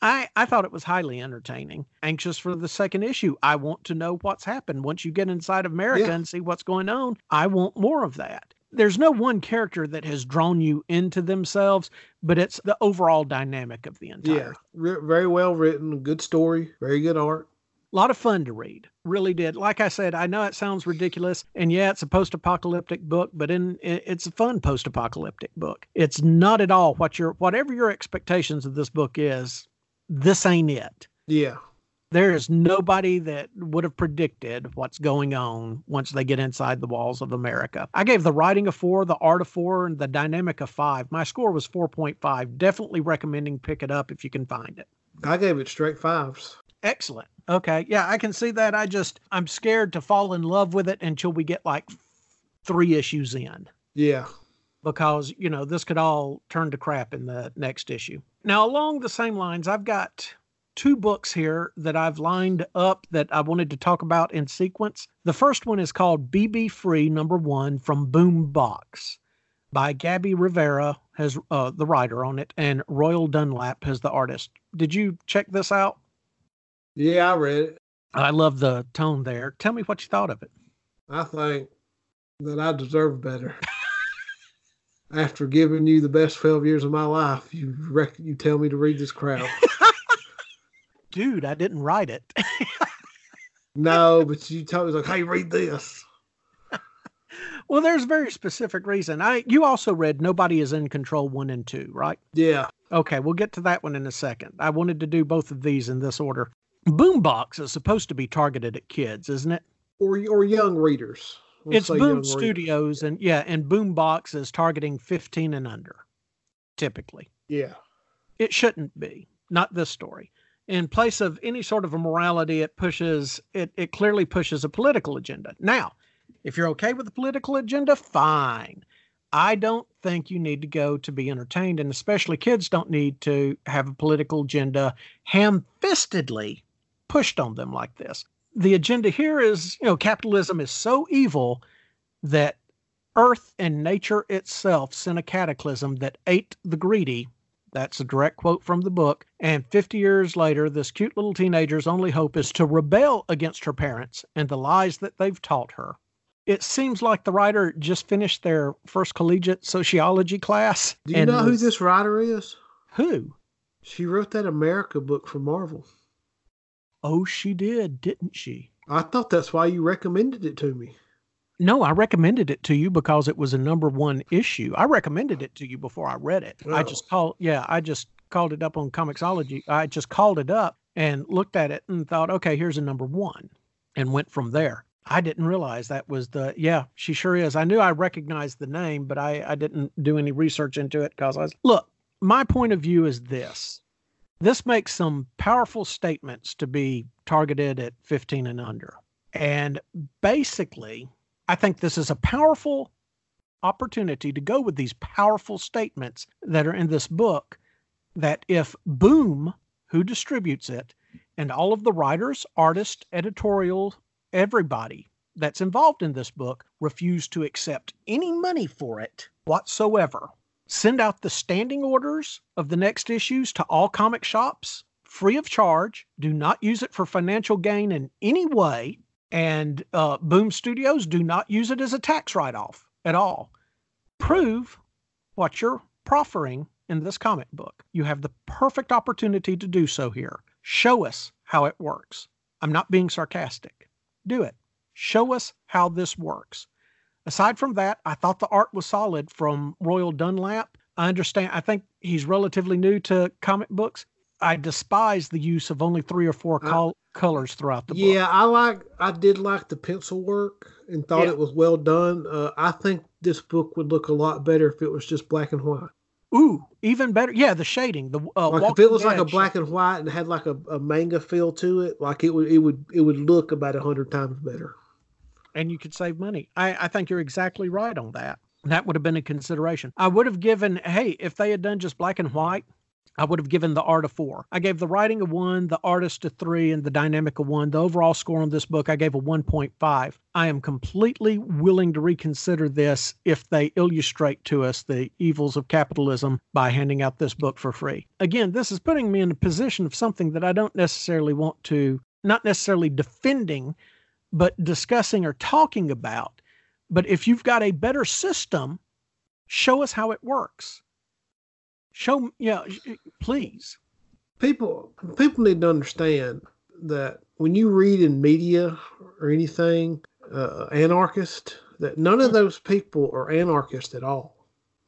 A: I, I thought it was highly entertaining. Anxious for the second issue. I want to know what's happened. Once you get inside of America yeah. and see what's going on, I want more of that. There's no one character that has drawn you into themselves, but it's the overall dynamic of the entire.
B: Yeah, very well written, good story, very good art.
A: A lot of fun to read. Really did. Like I said, I know it sounds ridiculous, and yeah, it's a post-apocalyptic book, but in it's a fun post-apocalyptic book. It's not at all what your whatever your expectations of this book is. This ain't it.
B: Yeah.
A: There is nobody that would have predicted what's going on once they get inside the walls of America. I gave the writing a four, the art a four, and the dynamic a five. My score was 4.5. Definitely recommending pick it up if you can find it.
B: I gave it straight fives.
A: Excellent. Okay. Yeah, I can see that. I just, I'm scared to fall in love with it until we get like three issues in.
B: Yeah.
A: Because, you know, this could all turn to crap in the next issue. Now, along the same lines, I've got two books here that I've lined up that I wanted to talk about in sequence. The first one is called BB Free Number One from Boom Box by Gabby Rivera, has uh, the writer on it, and Royal Dunlap has the artist. Did you check this out?
B: Yeah, I read it.
A: I love the tone there. Tell me what you thought of it.
B: I think that I deserve better. *laughs* After giving you the best 12 years of my life, you rec- you tell me to read this crap. *laughs*
A: Dude, I didn't write it. *laughs*
B: no, but you told me like, "Hey, read this." *laughs*
A: well, there's a very specific reason. I you also read Nobody is in Control 1 and 2, right?
B: Yeah.
A: Okay, we'll get to that one in a second. I wanted to do both of these in this order. Boombox is supposed to be targeted at kids, isn't it?
B: Or or young readers.
A: Let's it's Boom Studios, readers. and yeah, and Boombox is targeting 15 and under, typically.
B: Yeah.
A: It shouldn't be. Not this story. In place of any sort of a morality, it pushes it. It clearly pushes a political agenda. Now, if you're okay with the political agenda, fine. I don't think you need to go to be entertained, and especially kids don't need to have a political agenda ham fistedly pushed on them like this. The agenda here is, you know, capitalism is so evil that earth and nature itself sent a cataclysm that ate the greedy. That's a direct quote from the book. And 50 years later, this cute little teenager's only hope is to rebel against her parents and the lies that they've taught her. It seems like the writer just finished their first collegiate sociology class.
B: Do you know who this writer is?
A: Who?
B: She wrote that America book for Marvel.
A: Oh, she did, didn't she?
B: I thought that's why you recommended it to me.
A: No, I recommended it to you because it was a number one issue. I recommended it to you before I read it. Oh. I just called, yeah, I just called it up on Comixology. I just called it up and looked at it and thought, okay, here's a number one, and went from there. I didn't realize that was the, yeah, she sure is. I knew I recognized the name, but I, I didn't do any research into it because I was, look, my point of view is this this makes some powerful statements to be targeted at 15 and under. And basically, I think this is a powerful opportunity to go with these powerful statements that are in this book. That if Boom, who distributes it, and all of the writers, artists, editorial, everybody that's involved in this book refuse to accept any money for it whatsoever, send out the standing orders of the next issues to all comic shops free of charge. Do not use it for financial gain in any way. And uh, Boom Studios do not use it as a tax write off at all. Prove what you're proffering in this comic book. You have the perfect opportunity to do so here. Show us how it works. I'm not being sarcastic. Do it. Show us how this works. Aside from that, I thought the art was solid from Royal Dunlap. I understand. I think he's relatively new to comic books. I despise the use of only three or four col- colors throughout the book.
B: Yeah, I like. I did like the pencil work and thought
A: Yeah.
B: it was well done. Uh, I think this book would look a lot better if it was just black and white.
A: Ooh, even better. Yeah, the shading. The uh,
B: Like if it was like a black and white and had like a, a manga feel to it, like it would it would it would look about a hundred times better.
A: and you could save money. I, I think you're exactly right on that. That would have been a consideration. I would have given, hey, if they had done just black and white, I would have given the art a four. I gave the writing a one, the artist a three, and the dynamic a one. The overall score on this book, I gave a 1.5. I am completely willing to reconsider this if they illustrate to us the evils of capitalism by handing out this book for free. Again, this is putting me in a position of something that I don't necessarily want to, not necessarily defending, but discussing or talking about. But if you've got a better system, show us how it works. Show, yeah, please.
B: People people need to understand that when you read in media or anything, uh, anarchist, that none of those people are anarchists at all.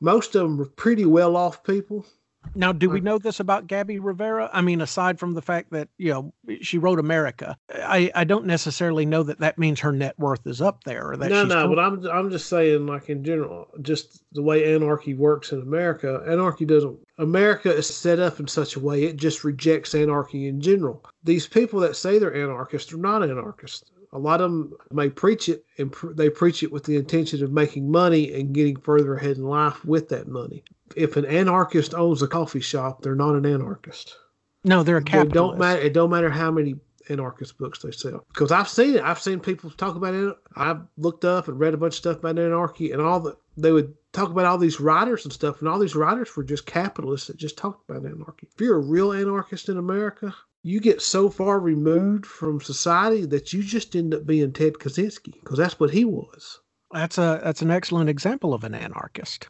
B: Most of them are pretty well off people.
A: Now, do we
B: mm-hmm.
A: know this about Gabby Rivera? I mean, aside from the fact that you know she wrote America, I I don't necessarily know that that means her net worth is up there or that
B: no,
A: she's
B: no, but I'm I'm just saying, like in general, just the way anarchy works in America. Anarchy doesn't. America is set up in such a way it just rejects anarchy in general. These people that say they're anarchists are not anarchists. A lot of them may preach it, and pr- they preach it with the intention of making money and getting further ahead in life with that money. If an anarchist owns a coffee shop, they're not an anarchist.
A: no, they're a
B: It
A: capitalist.
B: don't matter. It don't matter how many anarchist books they sell because I've seen it. I've seen people talk about it. I've looked up and read a bunch of stuff about anarchy and all the they would talk about all these writers and stuff, and all these writers were just capitalists that just talked about anarchy. If you're a real anarchist in America, you get so far removed from society that you just end up being Ted Kaczynski because that's what he was.
A: That's a that's an excellent example of an anarchist.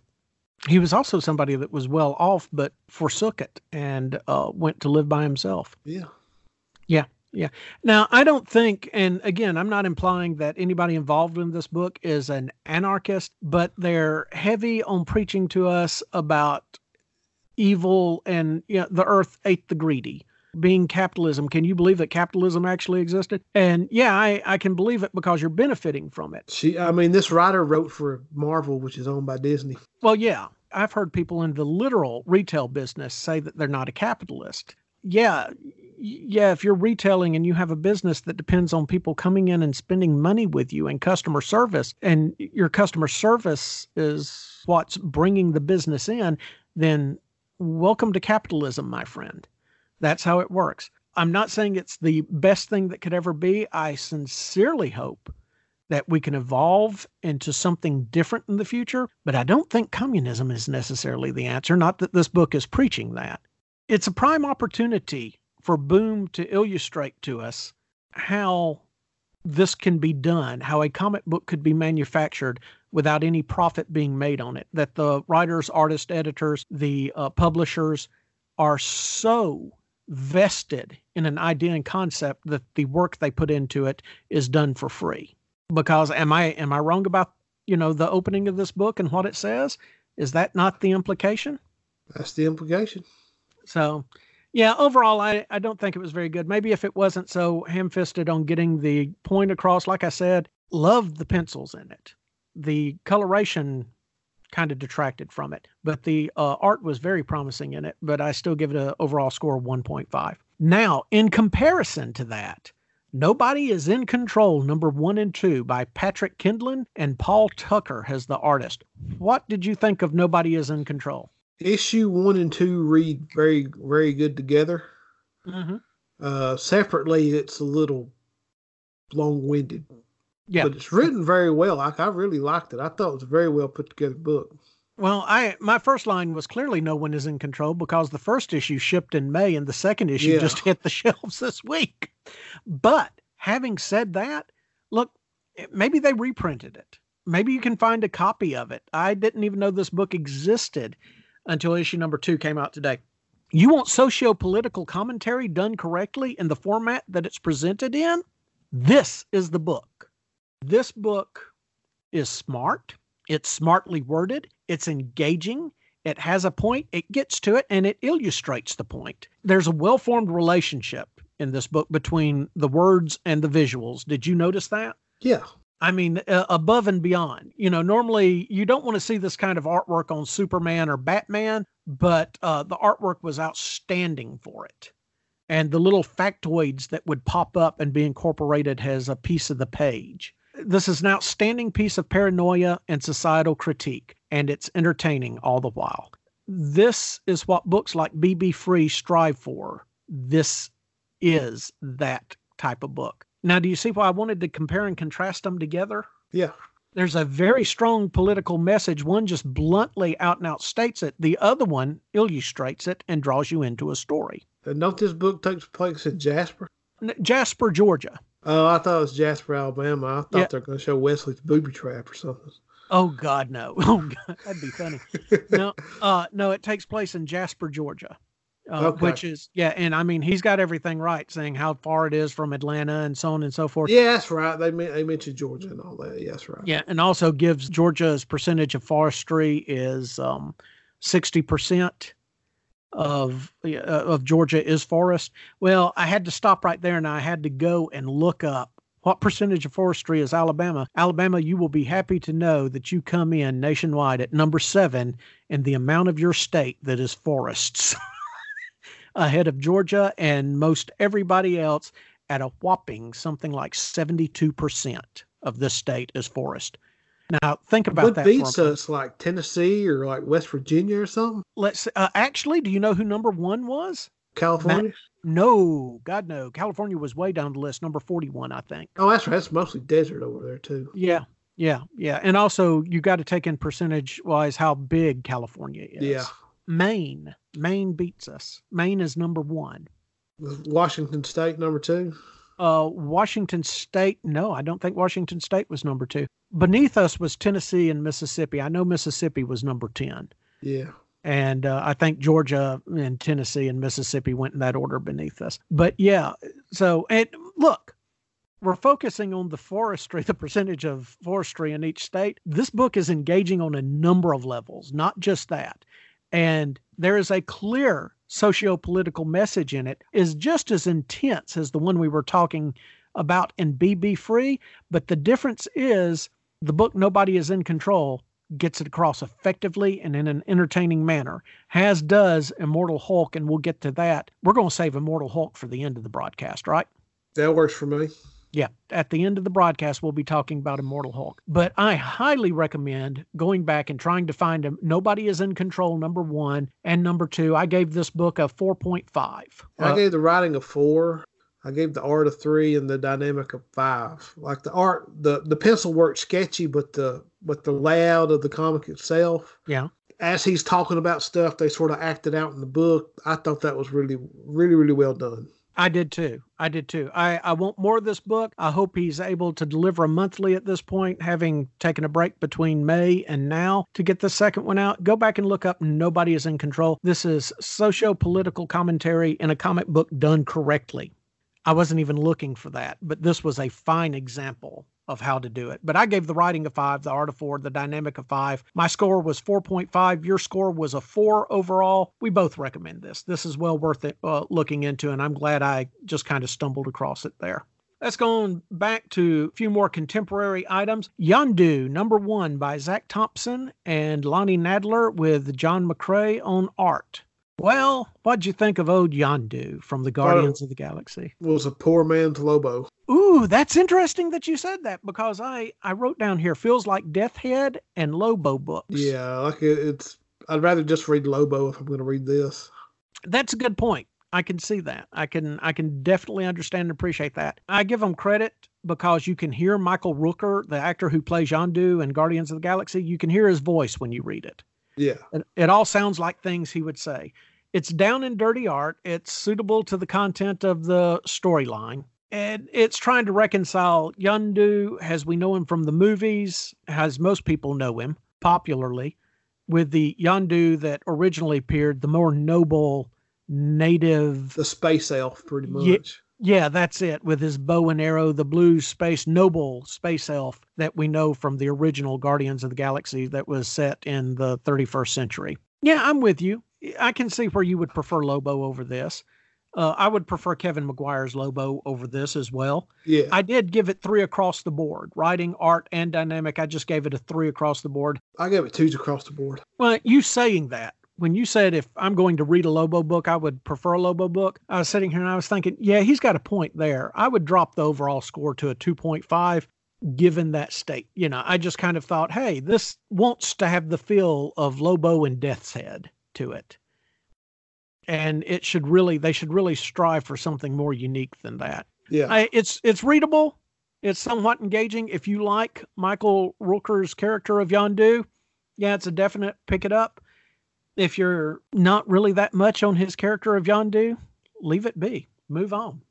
A: He was also somebody that was well off, but forsook it and uh, went to live by himself.
B: Yeah. Yeah. Yeah.
A: Now, I don't think, and again, I'm not implying that anybody involved in this book is an anarchist, but they're heavy on preaching to us about evil and you know, the earth ate the greedy. Being capitalism, can you believe that capitalism actually existed? And yeah, I, I can believe it because you're benefiting from it.
B: She, I mean, this writer wrote for Marvel, which is owned by Disney.
A: Well, yeah, I've heard people in the literal retail business say that they're not a capitalist. Yeah, yeah, if you're retailing and you have a business that depends on people coming in and spending money with you and customer service, and your customer service is what's bringing the business in, then welcome to capitalism, my friend. That's how it works. I'm not saying it's the best thing that could ever be. I sincerely hope that we can evolve into something different in the future, but I don't think communism is necessarily the answer. Not that this book is preaching that. It's a prime opportunity for Boom to illustrate to us how this can be done, how a comic book could be manufactured without any profit being made on it. That the writers, artists, editors, the uh, publishers are so vested in an idea and concept that the work they put into it is done for free. Because am i am i wrong about you know the opening of this book and what it says? Is that not the implication?
B: That's the implication.
A: so yeah overall i i don't think it was very good. Maybe if it wasn't so ham-fisted on getting the point across like i said loved the pencils in it. The coloration kind of detracted from it but the uh, art was very promising in it but i still give it an overall score of 1.5 now in comparison to that Nobody is in Control, number one and two, by Patrick Kindlon and Paul Tucker as the artist. What did you think of Nobody is in Control?
B: Issue one and two read very, very good together.
A: Mm-hmm.
B: Uh, separately, it's a little long-winded,
A: Yeah.
B: but it's written very well. Like I really liked it. I thought it was a very well put together book.
A: Well, I my first line was clearly no one is in control because the first issue shipped in May and the second issue
B: Yeah.
A: just hit the *laughs* shelves this week. But having said that, look, maybe they reprinted it. Maybe you can find a copy of it. I didn't even know this book existed until issue number two came out today. You want socio political commentary done correctly in the format that it's presented in? This is the book. This book is smart, it's smartly worded, it's engaging, it has a point, it gets to it, and it illustrates the point. There's a well formed relationship in this book between the words and the visuals. Did you notice that?
B: Yeah.
A: I mean, uh, above and beyond. You know, normally you don't want to see this kind of artwork on Superman or Batman, but uh, the artwork was outstanding for it. And the little factoids that would pop up and be incorporated as a piece of the page. This is an outstanding piece of paranoia and societal critique, and it's entertaining all the while. This is what books like BB Free strive for. This is that type of book. Now, do you see why I wanted to compare and contrast them together?
B: Yeah.
A: There's a very strong political message. One just bluntly out and out states it, the other one illustrates it and draws you into a story.
B: And don't this book takes place in Jasper?
A: Jasper, Georgia.
B: Oh, I thought it was Jasper, Alabama. I thought yeah. they were going to show Wesley's booby trap or something.
A: Oh God, no! *laughs* Oh God, that'd be funny. *laughs* no, uh, no, it takes place in Jasper, Georgia uh, okay. which is yeah, and I mean he's got everything right, saying how far it is from Atlanta and so on and so forth.
B: Yeah, that's right. They they mentioned Georgia and all that. Yes, right.
A: Yeah, and also gives Georgia's percentage of forestry is um, sixty percent of uh, of Georgia is forest. Well, I had to stop right there, and I had to go and look up what percentage of forestry is Alabama? Alabama, you will be happy to know that you come in nationwide at number seven in the amount of your state that is forests. *laughs* ahead of Georgia and most everybody else at a whopping something like 72% of this state is forest. Now think about
B: what
A: that.
B: What beats us, like Tennessee or like West Virginia or something?
A: Let's uh, actually. Do you know who number one was?
B: California.
A: no, God no. California was way down the list, number forty-one, I think.
B: Oh, that's right. That's mostly desert over there too.
A: Yeah, yeah, yeah. And also, you got to take in percentage wise how big California is.
B: Yeah.
A: Maine. Maine beats us. Maine is number one.
B: Washington State number two.
A: Uh, Washington State. No, I don't think Washington State was number two. Beneath us was Tennessee and Mississippi. I know Mississippi was number ten.
B: Yeah.
A: And uh, I think Georgia and Tennessee and Mississippi went in that order beneath us. But yeah, so and look, we're focusing on the forestry, *laughs* the percentage of forestry in each state. This book is engaging on a number of levels, not just that and there is a clear socio-political message in it is just as intense as the one we were talking about in BB Free, but the difference is the book Nobody is in Control gets it across effectively and in an entertaining manner, as does Immortal Hulk, and we'll get to that. We're going to save Immortal Hulk for the end of the broadcast, right?
B: That works for me.
A: Yeah, at the end of the broadcast, we'll be talking about Immortal Hulk. But I highly recommend going back and trying to find him. Nobody is in control, number one. And number two, I gave this book a 4.5.
B: I uh, gave the writing a four. I gave the art a three and the dynamic a five. Like the art, the, the pencil work sketchy, but the but the layout of the comic itself.
A: Yeah.
B: As he's talking about stuff, they sort of acted out in the book. I thought that was really, really, really well done.
A: I did too. I did too. I, I want more of this book. I hope he's able to deliver a monthly at this point, having taken a break between May and now to get the second one out. Go back and look up Nobody is in Control. This is socio political commentary in a comic book done correctly. I wasn't even looking for that, but this was a fine example of how to do it. But I gave the writing a five, the art of four, the dynamic a five. My score was 4.5. Your score was a four overall. We both recommend this. This is well worth it uh, looking into, and I'm glad I just kind of stumbled across it there. Let's go on back to a few more contemporary items. Yondu, number one by Zac Thompson and Lonnie Nadler with John McCrea on art. Well, what'd you think of old Yondu from the Guardians of the Galaxy?
B: Was a poor man's Lobo.
A: Ooh, that's interesting that you said that because I I wrote down here feels like Death Head and Lobo books.
B: Yeah, like it's. I'd rather just read Lobo if I'm going to read this.
A: That's a good point. I can see that. I can I can definitely understand and appreciate that. I give them credit because you can hear Michael Rooker, the actor who plays Yondu in Guardians of the Galaxy. You can hear his voice when you read it.
B: Yeah.
A: It, it all sounds like things he would say. It's down and dirty art. It's suitable to the content of the storyline. And it's trying to reconcile Yondu, as we know him from the movies, as most people know him popularly, with the Yondu that originally appeared, the more noble, native.
B: The space elf, pretty much.
A: Yeah. Yeah, that's it. With his bow and arrow, the blue space noble space elf that we know from the original Guardians of the Galaxy that was set in the 31st century. Yeah, I'm with you. I can see where you would prefer Lobo over this. Uh, I would prefer Kevin Maguire's Lobo over this as well.
B: Yeah.
A: I did give it three across the board writing, art, and dynamic. I just gave it a three across the board.
B: I gave it twos across the board.
A: Well, you saying that, when you said if I'm going to read a Lobo book, I would prefer a Lobo book, I was sitting here and I was thinking, yeah, he's got a point there. I would drop the overall score to a 2.5 given that state. You know, I just kind of thought, hey, this wants to have the feel of Lobo and Death's Head to it. And it should really, they should really strive for something more unique than that.
B: Yeah.
A: I, it's it's readable. It's somewhat engaging. If you like Michael Rooker's character of Yondu, yeah, it's a definite pick it up. If you're not really that much on his character of Yondu, leave it be. Move on.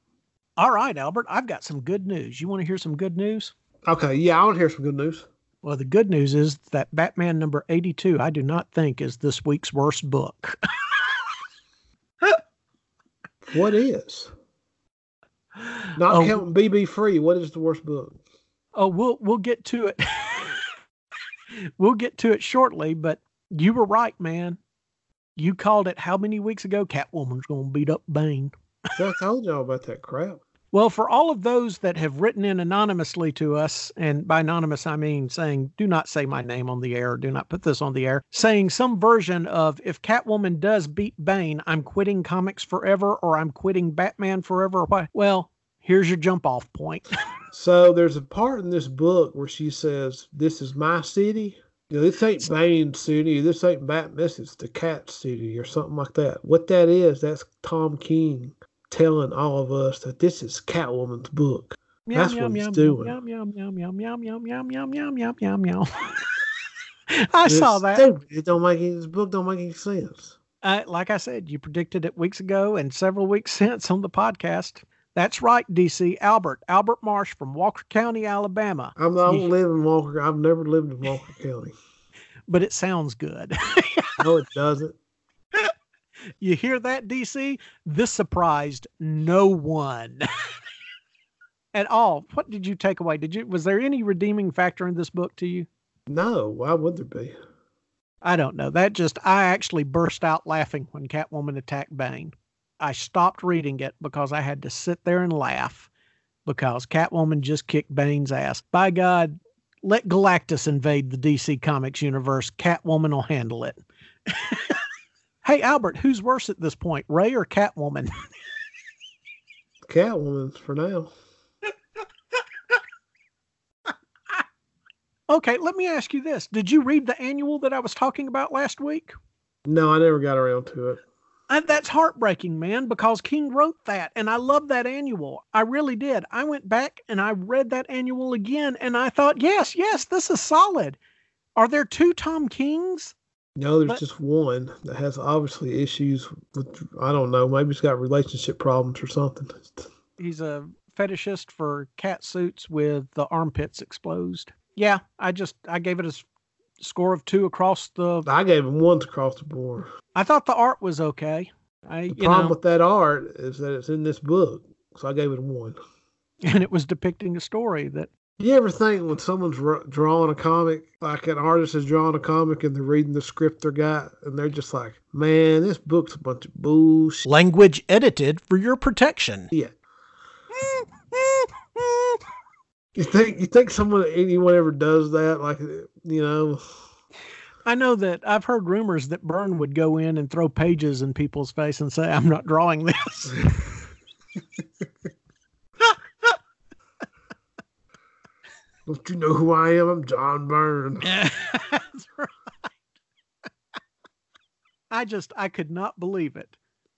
A: All right, Albert, I've got some good news. You want to hear some good news?
B: okay. Yeah, I want to hear some good news.
A: Well, the good news is that Batman number 82, I do not think is this week's worst book. *laughs*
B: What is? Not
A: Oh.
B: counting BB free. What is the worst book?
A: Oh, we'll we'll get to it. *laughs* we'll get to it shortly, but you were right, man. You called it how many weeks ago? Catwoman's going to beat up Bane. *laughs*
B: I told y'all about that crap.
A: Well, for all of those that have written in anonymously to us, and by anonymous I mean saying, do not say my name on the air, do not put this on the air, saying some version of if Catwoman does beat Bane, I'm quitting comics forever or I'm quitting Batman forever. or What? Well, here's your jump off point. *laughs*
B: So there's a part in this book where she says, "This is my city." You know, this ain't Bane city. This ain't Batman. This is the Cat City or something like that. What that is, that's Tom King telling all of us that this is Catwoman's book. That's what he's doing.
A: Yum, yum, yum, yum, yum, yum, yum, yum, yum, yum, yum, yum. I saw that.
B: stupid. It don't make any, this book don't make any sense.
A: Uh, like I said, you predicted it weeks ago and several weeks since on the podcast. That's right, DC. Albert, Albert Marsh from Walker County, Alabama.
B: I'm not
A: Yeah.
B: live in Walker. I've never lived in Walker County.
A: But it sounds good.
B: No, it doesn't.
A: You hear that, DC? This surprised no one *laughs* at all. What did you take away? Did you was there any redeeming factor in this book to you?
B: No, why would there be?
A: I don't know. That just I actually burst out laughing when Catwoman attacked Bane. I stopped reading it because I had to sit there and laugh because Catwoman just kicked Bane's ass. By God, let Galactus invade the DC Comics universe. Catwoman will handle it. *laughs* hey Albert, who's worse at this point, Ray or Catwoman? *laughs*
B: Catwoman for now.
A: okay, let me ask you this. Did you read the annual that I was talking about last week?
B: No, I never got around to it.
A: And that's heartbreaking, man, because King wrote that and I love that annual. I really did. I went back and I read that annual again and I thought, yes, yes, this is solid. Are there two Tom Kings?
B: No, there's
A: But-
B: just one that has obviously issues with. I don't know. Maybe he's got relationship problems or something.
A: He's a fetishist for cat suits with the armpits exposed. Yeah, I just I gave it a score of 2 across the
B: I gave him one across the board.
A: I thought the art was okay. I
B: The problem
A: know,
B: with that art is that it's in this book, so I gave it a one. *laughs*
A: and it was depicting a story that
B: You ever think when someone's r- drawing a comic, like an artist is drawing a comic and they're reading the script they got, and they're just like, "Man, this book's a bunch of bullshit."
A: language edited for your protection. Yeah.
B: you think you think someone anyone ever does that? Like, you know,
A: I know that I've heard rumors that Byrne would go in and throw pages in people's face and say, I'm not drawing this. *laughs*
B: don't you know who I am? I'm John Byrne. *laughs*
A: That's right. I just, I could not believe it.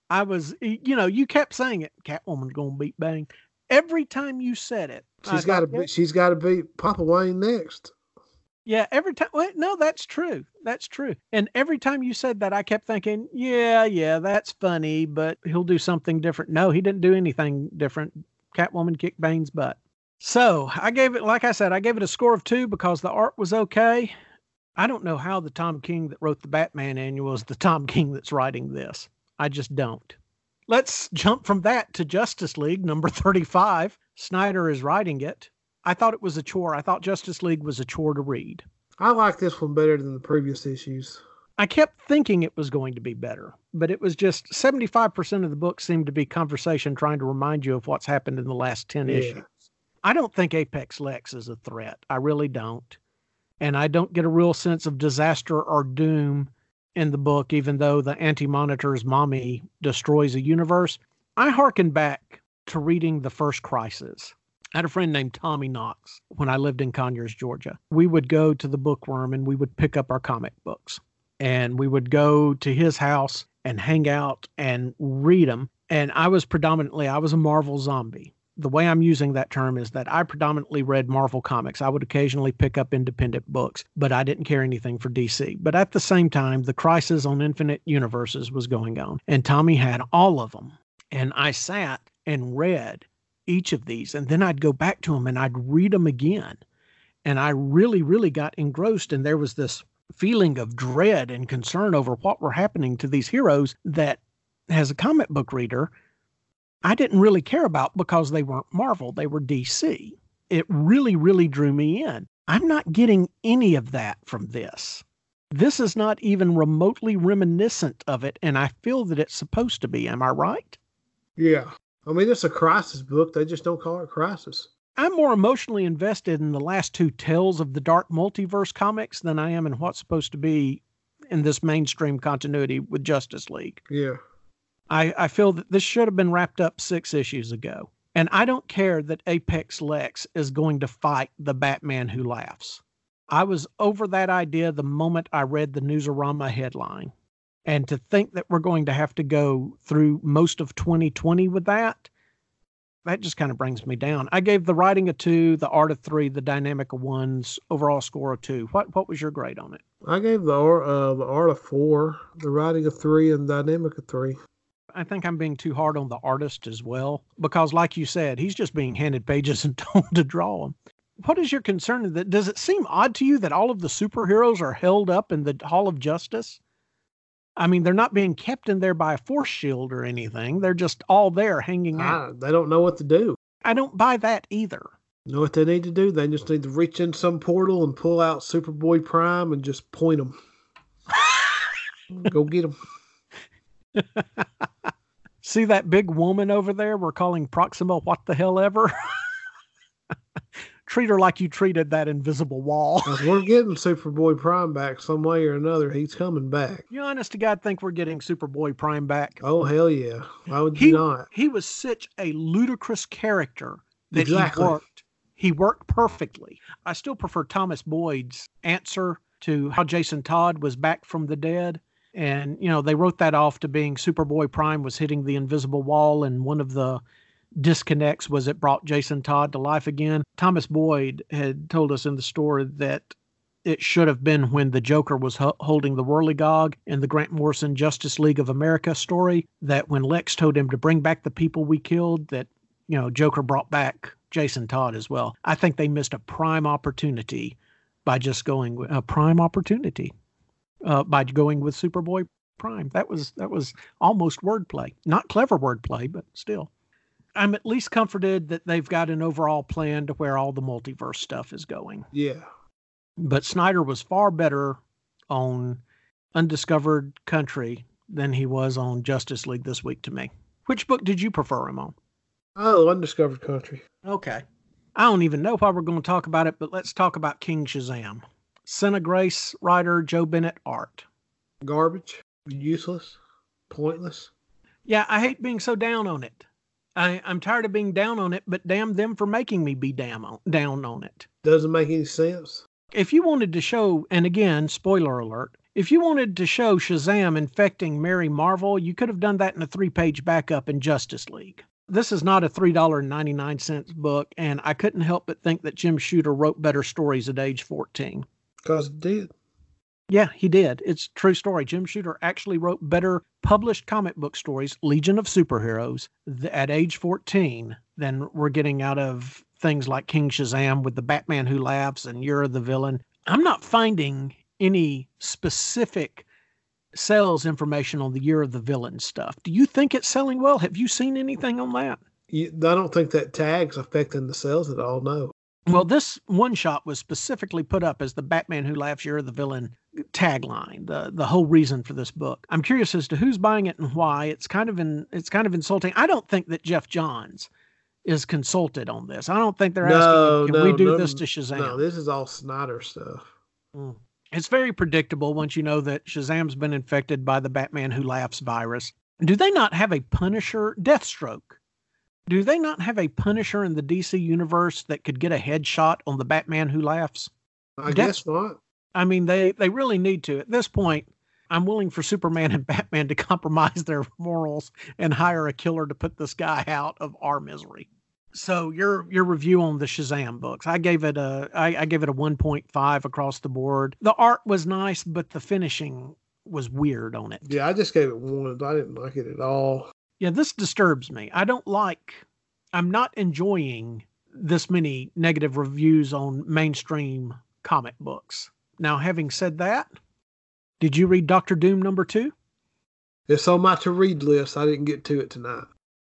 A: I was, you know, you kept saying it. Catwoman's going to beat Bang. Every time you said it,
B: She's got to be. She's got to be Papa Wayne next.
A: Yeah, every time. Well, no, that's true. That's true. And every time you said that, I kept thinking, yeah, yeah, that's funny, but he'll do something different. No, he didn't do anything different. Catwoman kicked Bane's butt. So I gave it, like I said, I gave it a score of two because the art was okay. I don't know how the Tom King that wrote the Batman annual is the Tom King that's writing this. I just don't. let's jump from that to Justice League number 35. Snyder is writing it. I thought it was a chore. I thought Justice League was a chore to read.
B: I like this one better than the previous issues.
A: I kept thinking it was going to be better, but it was just 75% of the book seemed to be conversation trying to remind you of what's happened in the last 10
B: Yeah.
A: issues. I don't think Apex Lex is a threat. I really don't. And I don't get a real sense of disaster or doom in the book, even though the anti monitor's mommy destroys a universe. I hearken back to reading the first crisis. I had a friend named Tommy Knox when I lived in Conyers, Georgia. We would go to the bookworm and we would pick up our comic books and we would go to his house and hang out and read them. And I was predominantly, I was a Marvel zombie. The way I'm using that term is that I predominantly read Marvel comics. I would occasionally pick up independent books, but I didn't care anything for DC. But at the same time, the Crisis on Infinite Universes was going on, and Tommy had all of them. And I sat and read each of these, and then I'd go back to them and I'd read them again. And I really, really got engrossed, and there was this feeling of dread and concern over what were happening to these heroes that as a comic book reader I didn't really care about because they weren't Marvel, they were DC. It really really drew me in. I'm not getting any of that from this. This is not even remotely reminiscent of it and I feel that it's supposed to be. Am I right?
B: Yeah. I mean, it's a crisis book. They just don't call it crisis.
A: I'm more emotionally invested in the last two Tales of the Dark Multiverse comics than I am in what's supposed to be in this mainstream continuity with Justice League.
B: Yeah.
A: I, I feel that this should have been wrapped up six issues ago. And I don't care that Apex Lex is going to fight the Batman who laughs. I was over that idea the moment I read the Newsarama headline. And to think that we're going to have to go through most of 2020 with that, that just kind of brings me down. I gave the writing a two, the art a three, the dynamic a ones, overall score a two. What what was your grade on it?
B: I gave the art, uh, the art a four, the writing a three, and dynamic a three.
A: I think I'm being too hard on the artist as well, because like you said, he's just being handed pages and *laughs* told to draw them. What is your concern? That does it seem odd to you that all of the superheroes are held up in the Hall of Justice? I mean, they're not being kept in there by a force shield or anything. They're just all there hanging out.
B: They don't know what to do.
A: I don't buy that either.
B: Know what they need to do? They just need to reach in some portal and pull out Superboy Prime and just point them. *laughs* Go get them. *laughs*
A: See that big woman over there we're calling Proxima what the hell ever? *laughs* Treat her like you treated that invisible wall.
B: We're getting Superboy Prime back some way or another. He's coming back.
A: You honest to God think we're getting Superboy Prime back?
B: Oh hell yeah! Why would
A: He
B: you not?
A: he was such a ludicrous character that
B: Exactly.
A: he worked. He worked perfectly. I still prefer Thomas Boyd's answer to how Jason Todd was back from the dead. And, you know, they wrote that off to being Superboy Prime was hitting the invisible wall, and one of the disconnects was it brought Jason Todd to life again. Thomas Boyd had told us in the story that it should have been when the Joker was ho- holding the whirligig in the Grant Morrison Justice League of America story. That when Lex told him to bring back the people we killed, that you know Joker brought back Jason Todd as well. I think they missed a prime opportunity by just going a prime opportunity uh, by going with Superboy Prime. That was that was almost wordplay, not clever wordplay, but still. I'm at least comforted that they've got an overall plan to where all the multiverse stuff is going
B: Yeah.
A: but Snyder was far better on Undiscovered Country than he was on Justice League this week to me. Which book did you prefer him on?
B: Oh, undiscovered country.
A: Okay. I don't even know why we're going to talk about it, but let's talk about King Shazam. Sina Grace, writer Joe Bennett, art.
B: Garbage. Useless. Pointless.
A: Yeah, I hate being so down on it. I, I'm tired of being down on it, but damn them for making me be down on, down on it.
B: Doesn't make any sense.
A: if you wanted to show, and again, spoiler alert, if you wanted to show Shazam infecting Mary Marvel, you could have done that in a three page backup in Justice League. This is not a $3.99 book, and I couldn't help but think that Jim Shooter wrote better stories at age 14.
B: Because it did.
A: Yeah, he did. It's a true story. Jim Shooter actually wrote better published comic book stories, Legion of Superheroes, th- at age 14 than we're getting out of things like King Shazam with the Batman Who Laughs and Year of the Villain. I'm not finding any specific sales information on the Year of the Villain stuff. Do you think it's selling well? Have you seen anything on that?
B: You, I don't think that tag's affecting the sales at all. No.
A: Well, this one shot was specifically put up as the Batman Who Laughs Year of the Villain tagline, the the whole reason for this book. I'm curious as to who's buying it and why. It's kind of in, it's kind of insulting. I don't think that Geoff Johns is consulted on this. I don't think they're
B: no,
A: asking, can
B: no,
A: we do
B: no,
A: this to Shazam?
B: No, this is all Snyder stuff.
A: Mm. It's very predictable once you know that Shazam's been infected by the Batman Who Laughs virus. Do they not have a Punisher Deathstroke? Do they not have a Punisher in the DC universe that could get a headshot on the Batman Who Laughs?
B: I guess not.
A: I mean, they they really need to. At this point, I'm willing for Superman and *laughs* Batman to compromise their morals and hire a killer to put this guy out of our misery. So your your review on the Shazam books, I gave it a I, I gave it a 1.5 across the board. The art was nice, but the finishing was weird on it.
B: Yeah, I just gave it one. I didn't like it at all.
A: Yeah, this disturbs me. I don't like. I'm not enjoying this many negative reviews on mainstream comic books. Now, having said that, did you read Doctor Doom number two?
B: It's on my to read list. I didn't get to it tonight.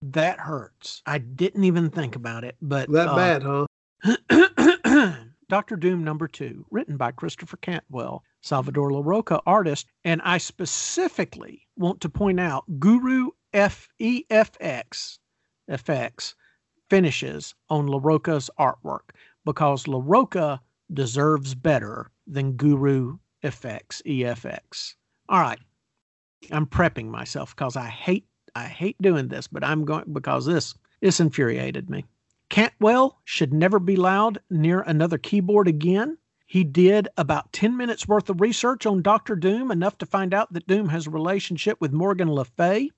A: That hurts. I didn't even think about it, but
B: That
A: uh,
B: bad, huh? *clears throat*
A: Doctor Doom number two, written by Christopher Cantwell, Salvador Larroca, artist, and I specifically want to point out Guru F E F X FX finishes on Larroca's artwork because Larroca deserves better than Guru FX EFX. All right. I'm prepping myself because I hate I hate doing this, but I'm going because this this infuriated me. Cantwell should never be allowed near another keyboard again. He did about 10 minutes worth of research on Doctor Doom, enough to find out that Doom has a relationship with Morgan Le Fay,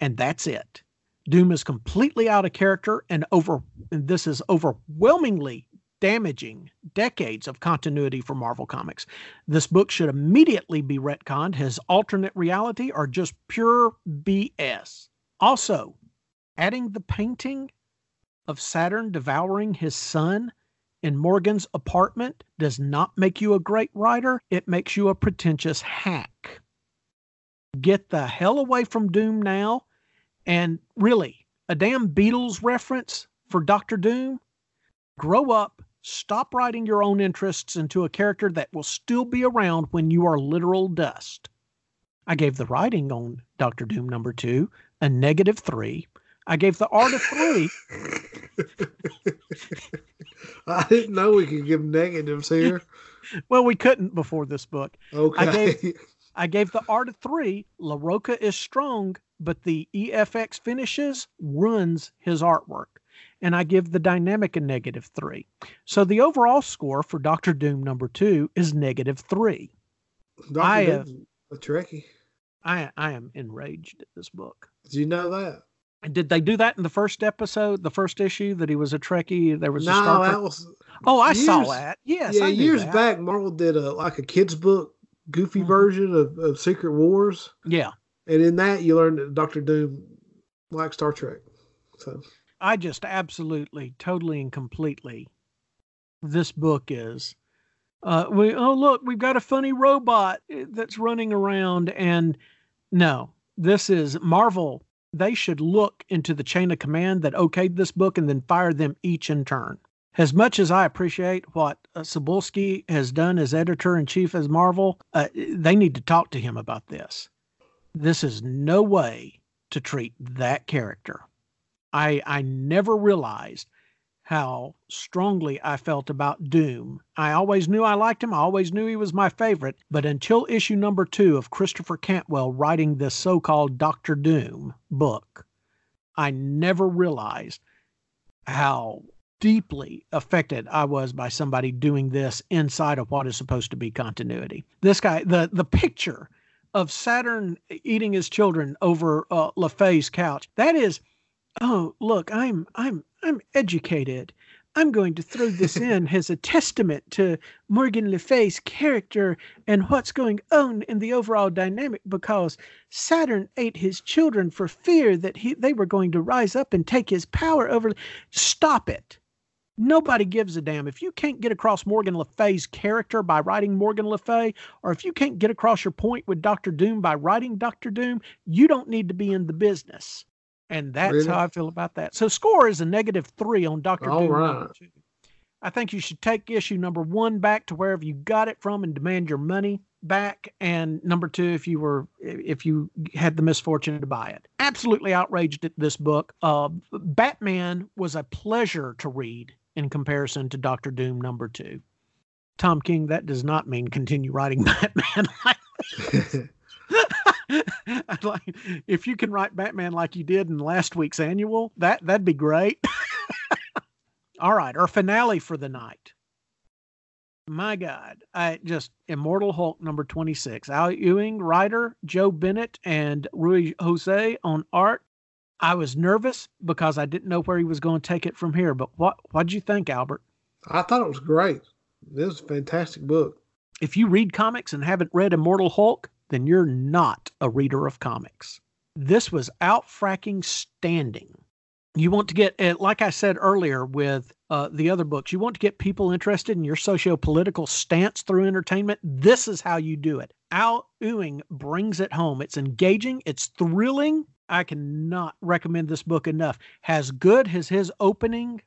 A: and that's it. Doom is completely out of character and over and this is overwhelmingly damaging decades of continuity for Marvel Comics. This book should immediately be retconned. His alternate reality are just pure BS. Also, adding the painting of Saturn devouring his son in Morgan's apartment does not make you a great writer, it makes you a pretentious hack. Get the hell away from Doom now. And really, a damn Beatles reference for Doctor Doom? Grow up, stop writing your own interests into a character that will still be around when you are literal dust. I gave the writing on Doctor Doom number two a negative three. I gave the art a three. *laughs*
B: I didn't know we could give negatives here. *laughs*
A: Well, we couldn't before this book.
B: Okay.
A: gave- I gave the art a three. Larroca is strong, but the EFX finishes ruins his artwork. And I give the dynamic a negative three. So the overall score for Doctor Doom number two is negative three. I, uh,
B: Doom's a Trekkie.
A: I I am enraged at this book.
B: Did you know that?
A: Did they do that in the first episode, the first issue that he was a Trekkie? There was a
B: No,
A: Star
B: that was
A: Oh, I saw that. Yes,
B: yeah. Years
A: that.
B: back, Marvel did a like a kids book, goofy
A: Mhm.
B: version of, of Secret Wars,
A: Yeah,
B: and in that you learned that Doctor Doom likes Star Trek. So
A: I just absolutely, totally, and completely. This book is. Uh, we oh look, we've got a funny robot eh, that's running around, and no, this is Marvel. They should look into the chain of command that okayed this book and then fire them each in turn. As much as I appreciate what uh, has done as editor in chief as Marvel, uh, they need to talk to him about this. This is no way to treat that character. I I never realized how strongly I felt about Doom. I always knew I liked him. I always knew he was my favorite. But until issue number two of Christopher Cantwell writing this so-called Doctor Doom book, I never realized how deeply affected I was by somebody doing this inside of what is supposed to be continuity. This guy, the the picture of Saturn eating his children over uh, Le Fay's couch. That is, oh look, I'm I'm I'm educated. I'm going to throw this *laughs* in as a testament to Morgan Le Fay's character and what's going on in the overall dynamic because Saturn ate his children for fear that he they were going to rise up and take his power over. Stop it. Nobody gives a damn. If you can't get across Morgan Le Fay's character by writing Morgan Le Fay, or if you can't get across your point with Doctor Doom by writing Doctor Doom, you don't need to be in the business. And that's
B: Really?
A: how I feel about that. So score is a negative three on Doctor
B: All
A: Doom.
B: right.
A: I think you should take issue number one back to wherever you got it from and demand your money back. And number two, if you were if you had the misfortune to buy it. Absolutely outraged at this book. Uh, Batman was a pleasure to read in comparison to Doctor Doom number two. Tom King, that does not mean continue writing *laughs* Batman. *laughs* *laughs* Like if you can write Batman like you did in last week's annual, that that'd be great. All right, our finale for the night. My God, I just Immortal Hulk number 26. Al Ewing, writer, Joe Bennett, and Ruy José on art. I was nervous because I didn't know where he was going to take it from here. But what what'd you think, Albert?
B: I thought it was great. This was a fantastic book.
A: If you read comics and haven't read Immortal Hulk, then you're not a reader of comics. This was out fracking standing. You want to get, uh, like I said earlier with uh, the other books, you want to get people interested in your socio political stance through entertainment. This is how you do it. Al Ewing brings it home. It's engaging, it's thrilling. I cannot recommend this book enough. As good as his opening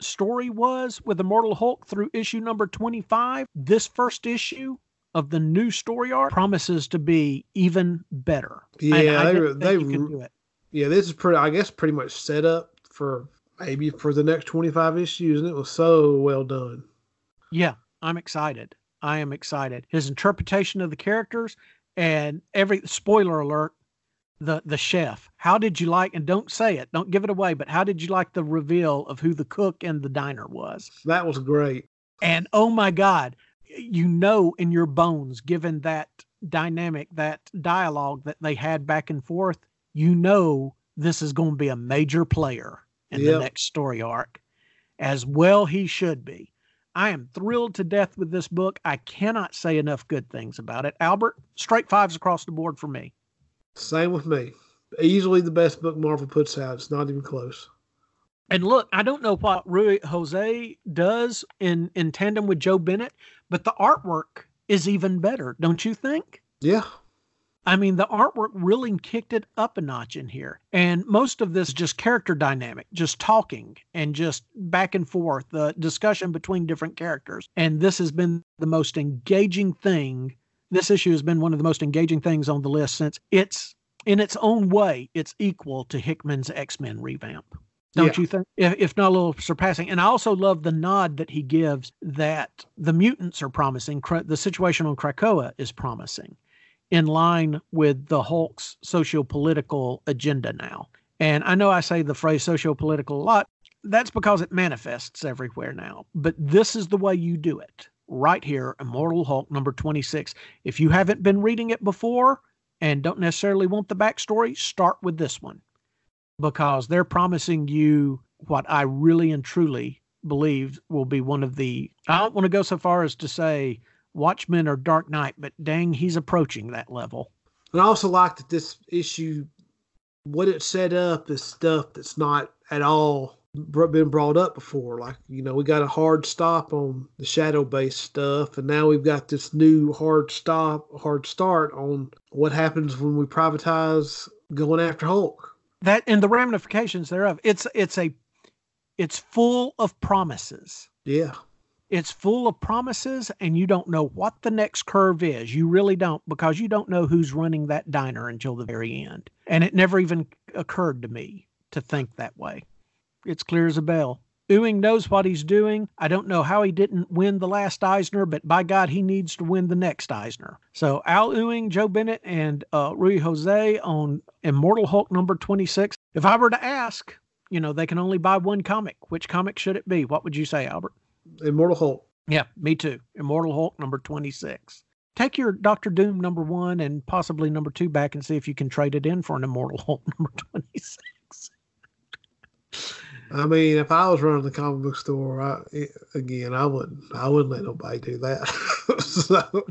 A: story was with Immortal Hulk through issue number 25, this first issue of the new story arc promises to be even better.
B: Yeah,
A: I
B: they, were- they, were-
A: do it.
B: yeah, this is pretty. I guess pretty much set up for maybe for the next twenty five issues, and it was so well done.
A: Yeah, I'm excited. I am excited. His interpretation of the characters and every spoiler alert, the the chef. How did you like and don't say it, don't give it away, but how did you like the reveal of who the cook in the diner was?
B: That was great.
A: And oh my God, you know in your bones, given that dynamic, that dialogue that they had back and forth, you know this is going to be a major player in the next story arc. As well, he should be. I am thrilled to death with this book. I cannot say enough good things about it. Albert, straight fives across the board for me.
B: Same with me. Easily the best book Marvel puts out. It's not even close.
A: And look, I don't know what Ruy José does in, in tandem with Joe Bennett, but the artwork is even better, don't you think?
B: Yeah,
A: I mean, the artwork really kicked it up a notch in here. And most of this just character dynamic, just talking and just back and forth, the discussion between different characters. And this has been the most engaging thing. This issue has been one of the most engaging things on the list since it's, in its own way, it's equal to Hickman's X Men revamp. Don't
B: Yeah.
A: you think? If, if not a little surpassing. And I also love the nod that he gives that the mutants are promising, the situation on Krakoa is promising in line with the Hulk's socio-political agenda now. And I know I say the phrase socio-political a lot. That's because it manifests everywhere now. But this is the way you do it. Right here, Immortal Hulk number 26. If you haven't been reading it before and don't necessarily want the backstory, start with this one. Because they're promising you what I really and truly believe will be one of the I don't want to go so far as to say Watchmen or Dark Knight, but dang, he's approaching that level.
B: and I also like that this issue, what it set up is stuff that's not at all been brought up before. Like you know, we got a hard stop on the shadow based stuff, and now we've got this new hard stop, hard start on what happens when we privatize going after Hulk.
A: That and the ramifications thereof. It's it's a it's full of promises.
B: Yeah,
A: It's full of promises, and you don't know what the next curve is. You really don't, because you don't know who's running that diner until the very end. And it never even occurred to me to think that way. It's clear as a bell. Ewing knows what he's doing. I don't know how he didn't win the last Eisner, but by God, he needs to win the next Eisner. So Al Ewing, Joe Bennett, and uh, Ruy José on Immortal Hulk number 26. If I were to ask, you know, they can only buy one comic. Which comic should it be? What would you say, Albert?
B: Immortal Hulk.
A: Yeah, me too. Immortal Hulk number 26. Take your Doctor Doom number one and possibly number two back and see if you can trade it in for an Immortal Hulk *laughs* number 26.
B: I mean, if I was running the comic book store, I, again, I wouldn't, I wouldn't let nobody do that. *laughs* so,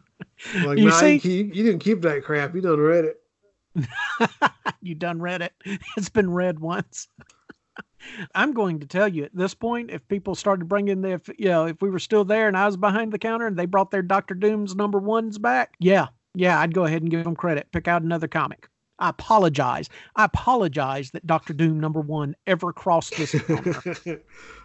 B: like,
A: You
B: nah,
A: see-
B: you, keep- you didn't keep that crap. You done read it. *laughs*
A: you done read it? *laughs* It's been read once. I'm going to tell you at this point, if people started bringing the, if, you know, if we were still there and I was behind the counter and they brought their Doctor Doom's number ones back, yeah, yeah, I'd go ahead and give them credit. Pick out another comic. I apologize. I apologize that Doctor Doom number one ever crossed this. *laughs*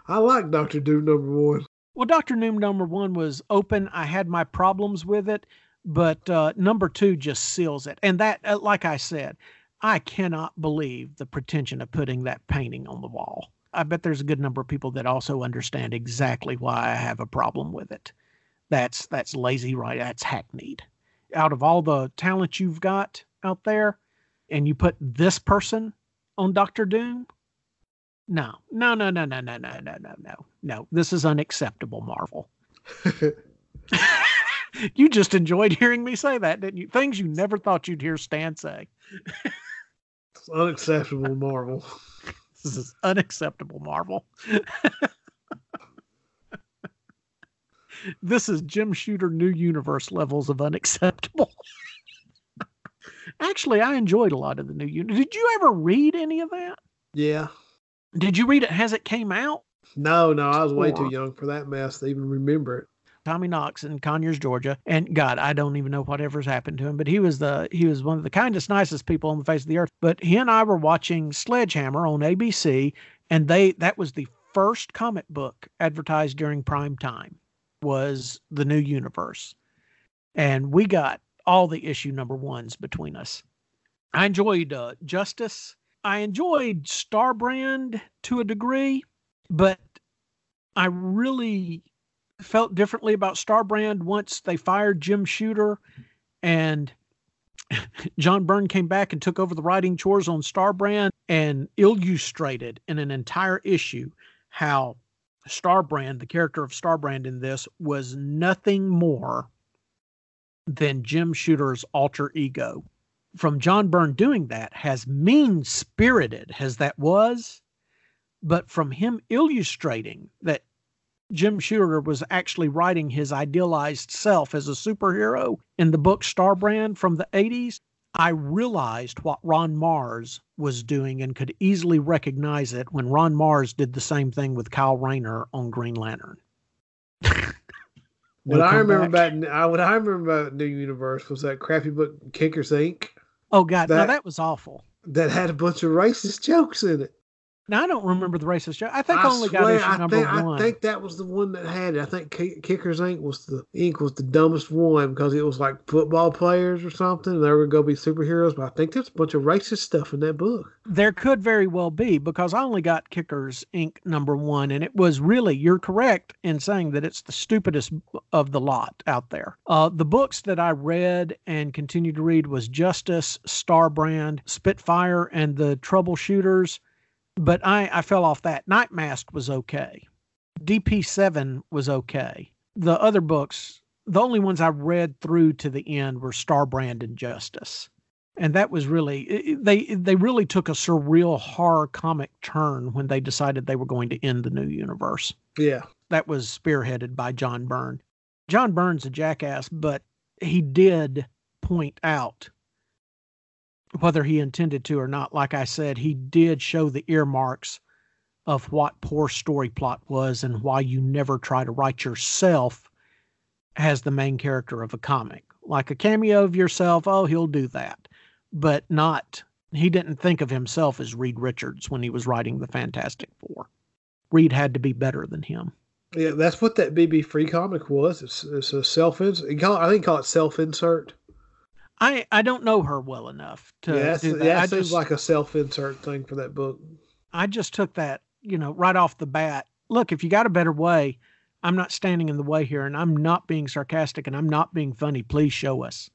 B: I like Doctor Doom number one.
A: Well, Doctor Doom number one was open. I had my problems with it, but uh, number two just seals it. And that, uh, like I said, I cannot believe the pretension of putting that painting on the wall. I bet there's a good number of people that also understand exactly why I have a problem with it. That's that's lazy, right? That's hackneyed. Out of all the talent you've got out there, and you put this person on Doctor Doom, no, no, no, no, no, no, no, no, no, no, no. This is unacceptable, Marvel. *laughs* you just enjoyed hearing me say that, didn't you? Things you never thought you'd hear Stan say.
B: it's unacceptable, Marvel. *laughs*
A: this is unacceptable, Marvel. *laughs* this is Jim Shooter New Universe levels of unacceptable. Actually, I enjoyed a lot of the new unit. Did you ever read any of that?
B: Yeah.
A: Did you read it as it came out?
B: No, no, I was way too young for that mess to even remember it.
A: Tommy Knox in Conyers, Georgia, and God, I don't even know whatever's happened to him, but he was the he was one of the kindest, nicest people on the face of the earth. But he and I were watching Sledgehammer on ABC, and they that was the first comic book advertised during prime time was the New Universe, and we got all the issue number ones between us. I enjoyed uh, Justice. I enjoyed Starbrand to a degree, but I really felt differently about Starbrand once they fired Jim Shooter and *laughs* John Byrne came back and took over the writing chores on Starbrand and illustrated in an entire issue how Starbrand, the character of Starbrand in this, was nothing more than Jim Shooter's alter ego. From John Byrne doing that, as mean spirited as that was, but from him illustrating that Jim Shooter was actually writing his idealized self as a superhero in the book Starbrand from the 80s, I realized what Ron Marz was doing and could easily recognize it when Ron Marz did the same thing with Kyle Rayner on Green Lantern. *laughs*
B: what I remember back. about what I remember about New Universe was that crappy book Kickers Inc.
A: Oh God, that, that was awful.
B: That had a bunch of racist jokes in it.
A: Now I don't remember the racist joke. I think I only swear, got issue I number
B: think,
A: one.
B: I think that was the one that had it. I think Kickers Inc. was the ink was the dumbest one because it was like football players or something. They were going to be superheroes, but I think there's a bunch of racist stuff in that book.
A: There could very well be because I only got Kickers Inc. number one, and it was really you're correct in saying that it's the stupidest of the lot out there. Uh, the books that I read and continue to read was Justice, Starbrand, Spitfire, and the Troubleshooters but I, I fell off that. Night Mask was okay. DP7 was okay. The other books, the only ones I read through to the end were Starbrand and Justice. And that was really they they really took a surreal horror comic turn when they decided they were going to end the new universe.
B: Yeah.
A: That was spearheaded by John Byrne. John Byrne's a jackass, but he did point out whether he intended to or not, like I said, he did show the earmarks of what poor story plot was and why you never try to write yourself as the main character of a comic. Like a cameo of yourself, oh, he'll do that. But not, he didn't think of himself as Reed Richards when he was writing the Fantastic Four. Reed had to be better than him.
B: Yeah, that's what that BB free comic was. It's, it's a self insert. I think call it self insert.
A: I I don't know her well enough to
B: yeah,
A: do that.
B: Yeah,
A: I
B: seems
A: just,
B: like a self-insert thing for that book.
A: I just took that, you know, right off the bat. Look, if you got a better way, I'm not standing in the way here, and I'm not being sarcastic, and I'm not being funny. Please show us,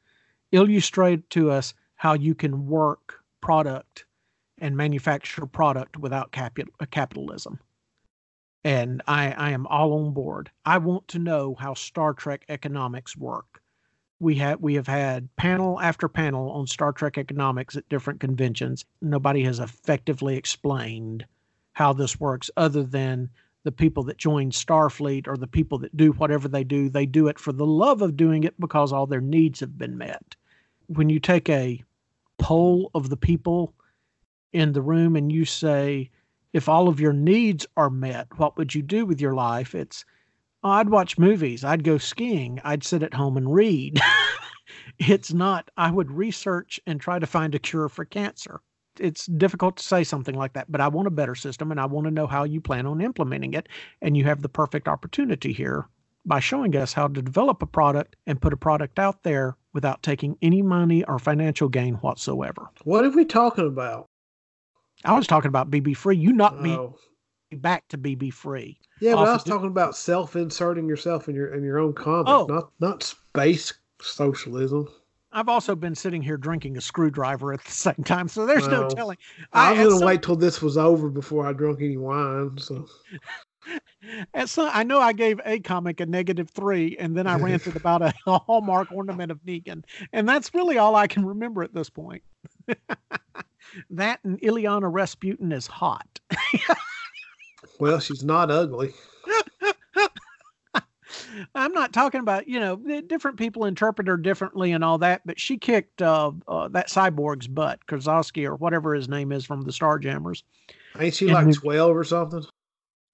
A: illustrate to us how you can work product and manufacture product without capital, uh, capitalism. And I, I am all on board. I want to know how Star Trek economics work we have we have had panel after panel on Star Trek economics at different conventions. Nobody has effectively explained how this works other than the people that join Starfleet or the people that do whatever they do, they do it for the love of doing it because all their needs have been met. When you take a poll of the people in the room and you say, if all of your needs are met, what would you do with your life? It's, oh, I'd watch movies, I'd go skiing, I'd sit at home and read. *laughs* it's not, I would research and try to find a cure for cancer. It's difficult to say something like that, but I want a better system and I want to know how you plan on implementing it. And you have the perfect opportunity here by showing us how to develop a product and put a product out there without taking any money or financial gain whatsoever.
B: What are we talking about?
A: I was talking about BB free. You knocked oh. me back to BB free.
B: Yeah, but I was talking about self-inserting yourself in your in your own comic, oh. not not space socialism.
A: I've also been sitting here drinking a screwdriver at the *laughs* same time, so there's well, no telling.
B: I, I was gonna wait till this was over before I drunk any wine. So *laughs*
A: And so I know I gave a comic a negative three, and then I *laughs* ranted about a, a Hallmark ornament of Negan, and that's really all I can remember at this point. that and Illyana Rasputin is hot.
B: Well, she's not ugly. *laughs*
A: I'm not talking about you know different people interpret her differently and all that, but she kicked uh, uh, that cyborg's butt, Krasowski or whatever his name is from the Starjammers.
B: Ain't she like twelve or something?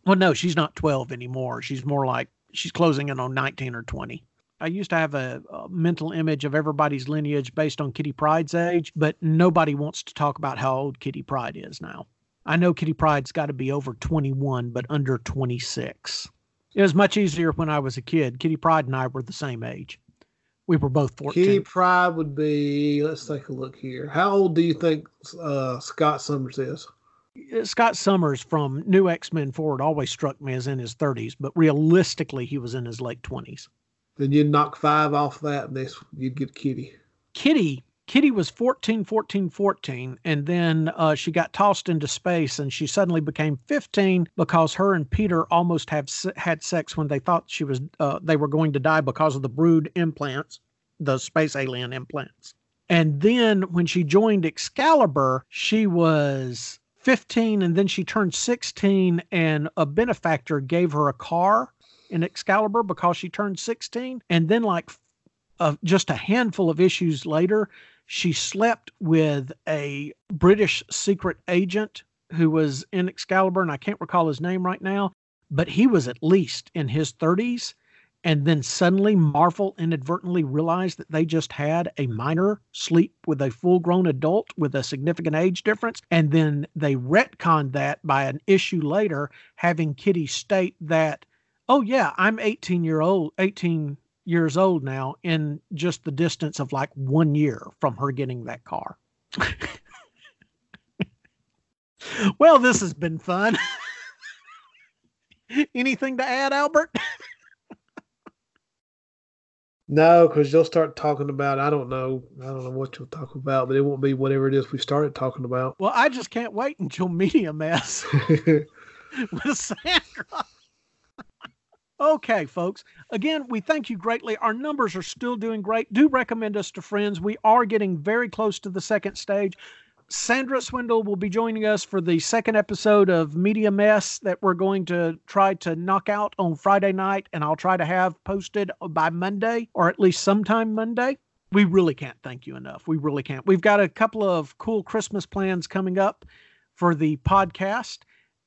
A: Well, no, she's not 12 anymore. She's more like she's closing in on 19 or 20. I used to have a, a, mental image of everybody's lineage based on Kitty Pryde's age, but nobody wants to talk about how old Kitty Pryde is now. I know Kitty Pryde's got to be over 21, but under 26. It was much easier when I was a kid. Kitty Pryde and I were the same age. We were both 14.
B: Kitty Pryde would be, let's take a look here. How old do you think uh, Scott Summers is?
A: Scott Summers from New X Men Forward always struck me as in his 30s, but realistically, he was in his late 20s.
B: Then you'd knock five off that, and this you'd get Kitty.
A: Kitty, Kitty was 14, 14, 14, and then uh, she got tossed into space, and she suddenly became 15 because her and Peter almost have had sex when they thought she was uh, they were going to die because of the brood implants, the space alien implants. And then when she joined Excalibur, she was 15 and then she turned 16 and a benefactor gave her a car in Excalibur because she turned 16 and then like uh, just a handful of issues later she slept with a British secret agent who was in Excalibur and I can't recall his name right now but he was at least in his 30s and then suddenly Marvel inadvertently realized that they just had a minor sleep with a full grown adult with a significant age difference. And then they retconned that by an issue later, having Kitty state that, oh, yeah, I'm 18 year old, 18 years old now in just the distance of like one year from her getting that car. *laughs* well, this has been fun. *laughs* Anything to add, Albert? *laughs*
B: No, because you'll start talking about I don't know I don't know what you'll talk about, but it won't be whatever it is we started talking about.
A: Well, I just can't wait until Media Mess with Sandra. Okay, folks. Again, we thank you greatly. Our numbers are still doing great. Do recommend us to friends. We are getting very close to the second stage. Sandra Swindle will be joining us for the second episode of Media Mess that we're going to try to knock out on Friday night, and I'll try to have posted by Monday or at least sometime Monday. We really can't thank you enough. We really can't. We've got a couple of cool Christmas plans coming up for the podcast.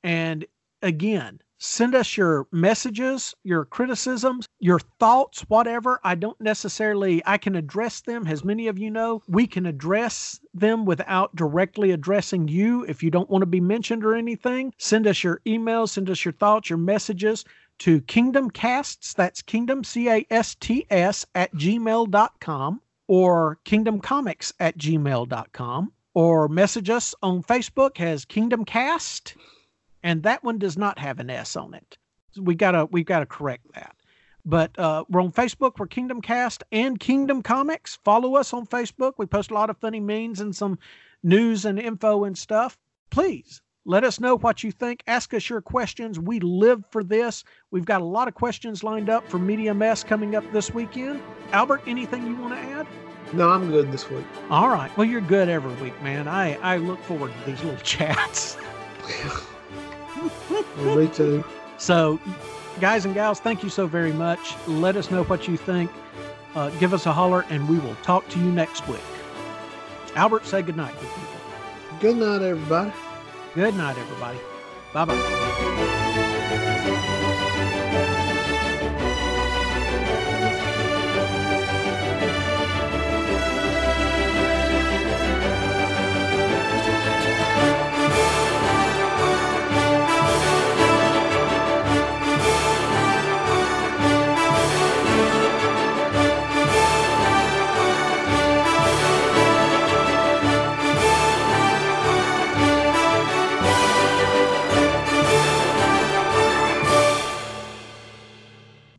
A: And again, send us your messages, your criticisms, your thoughts, whatever. I don't necessarily, I can address them. As many of you know, we can address them without directly addressing you. If you don't want to be mentioned or anything, send us your emails, send us your thoughts, your messages to Kingdom Casts. That's Kingdom, C A S T S, at gmail.com or Kingdom Comics at gmail.com or message us on Facebook as Kingdom Cast and that one does not have an S on it. We gotta we gotta correct that. But uh, we're on Facebook. We're Kingdom Cast and Kingdom Comics. Follow us on Facebook. We post a lot of funny memes and some news and info and stuff. Please let us know what you think. Ask us your questions. We live for this. We've got a lot of questions lined up for Media Mess coming up this weekend. Albert, anything you want to add?
B: No, I'm good this week.
A: All right. Well, you're good every week, man. I, I look forward to these little *laughs* chats. *laughs*
B: Me too.
A: So, guys and gals, thank you so very much. Let us know what you think. Uh, give us a holler, and we will talk to you next week. Albert, say good night, people.
B: Good night, everybody.
A: Good night, everybody. Bye bye.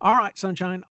A: All right, Sunshine.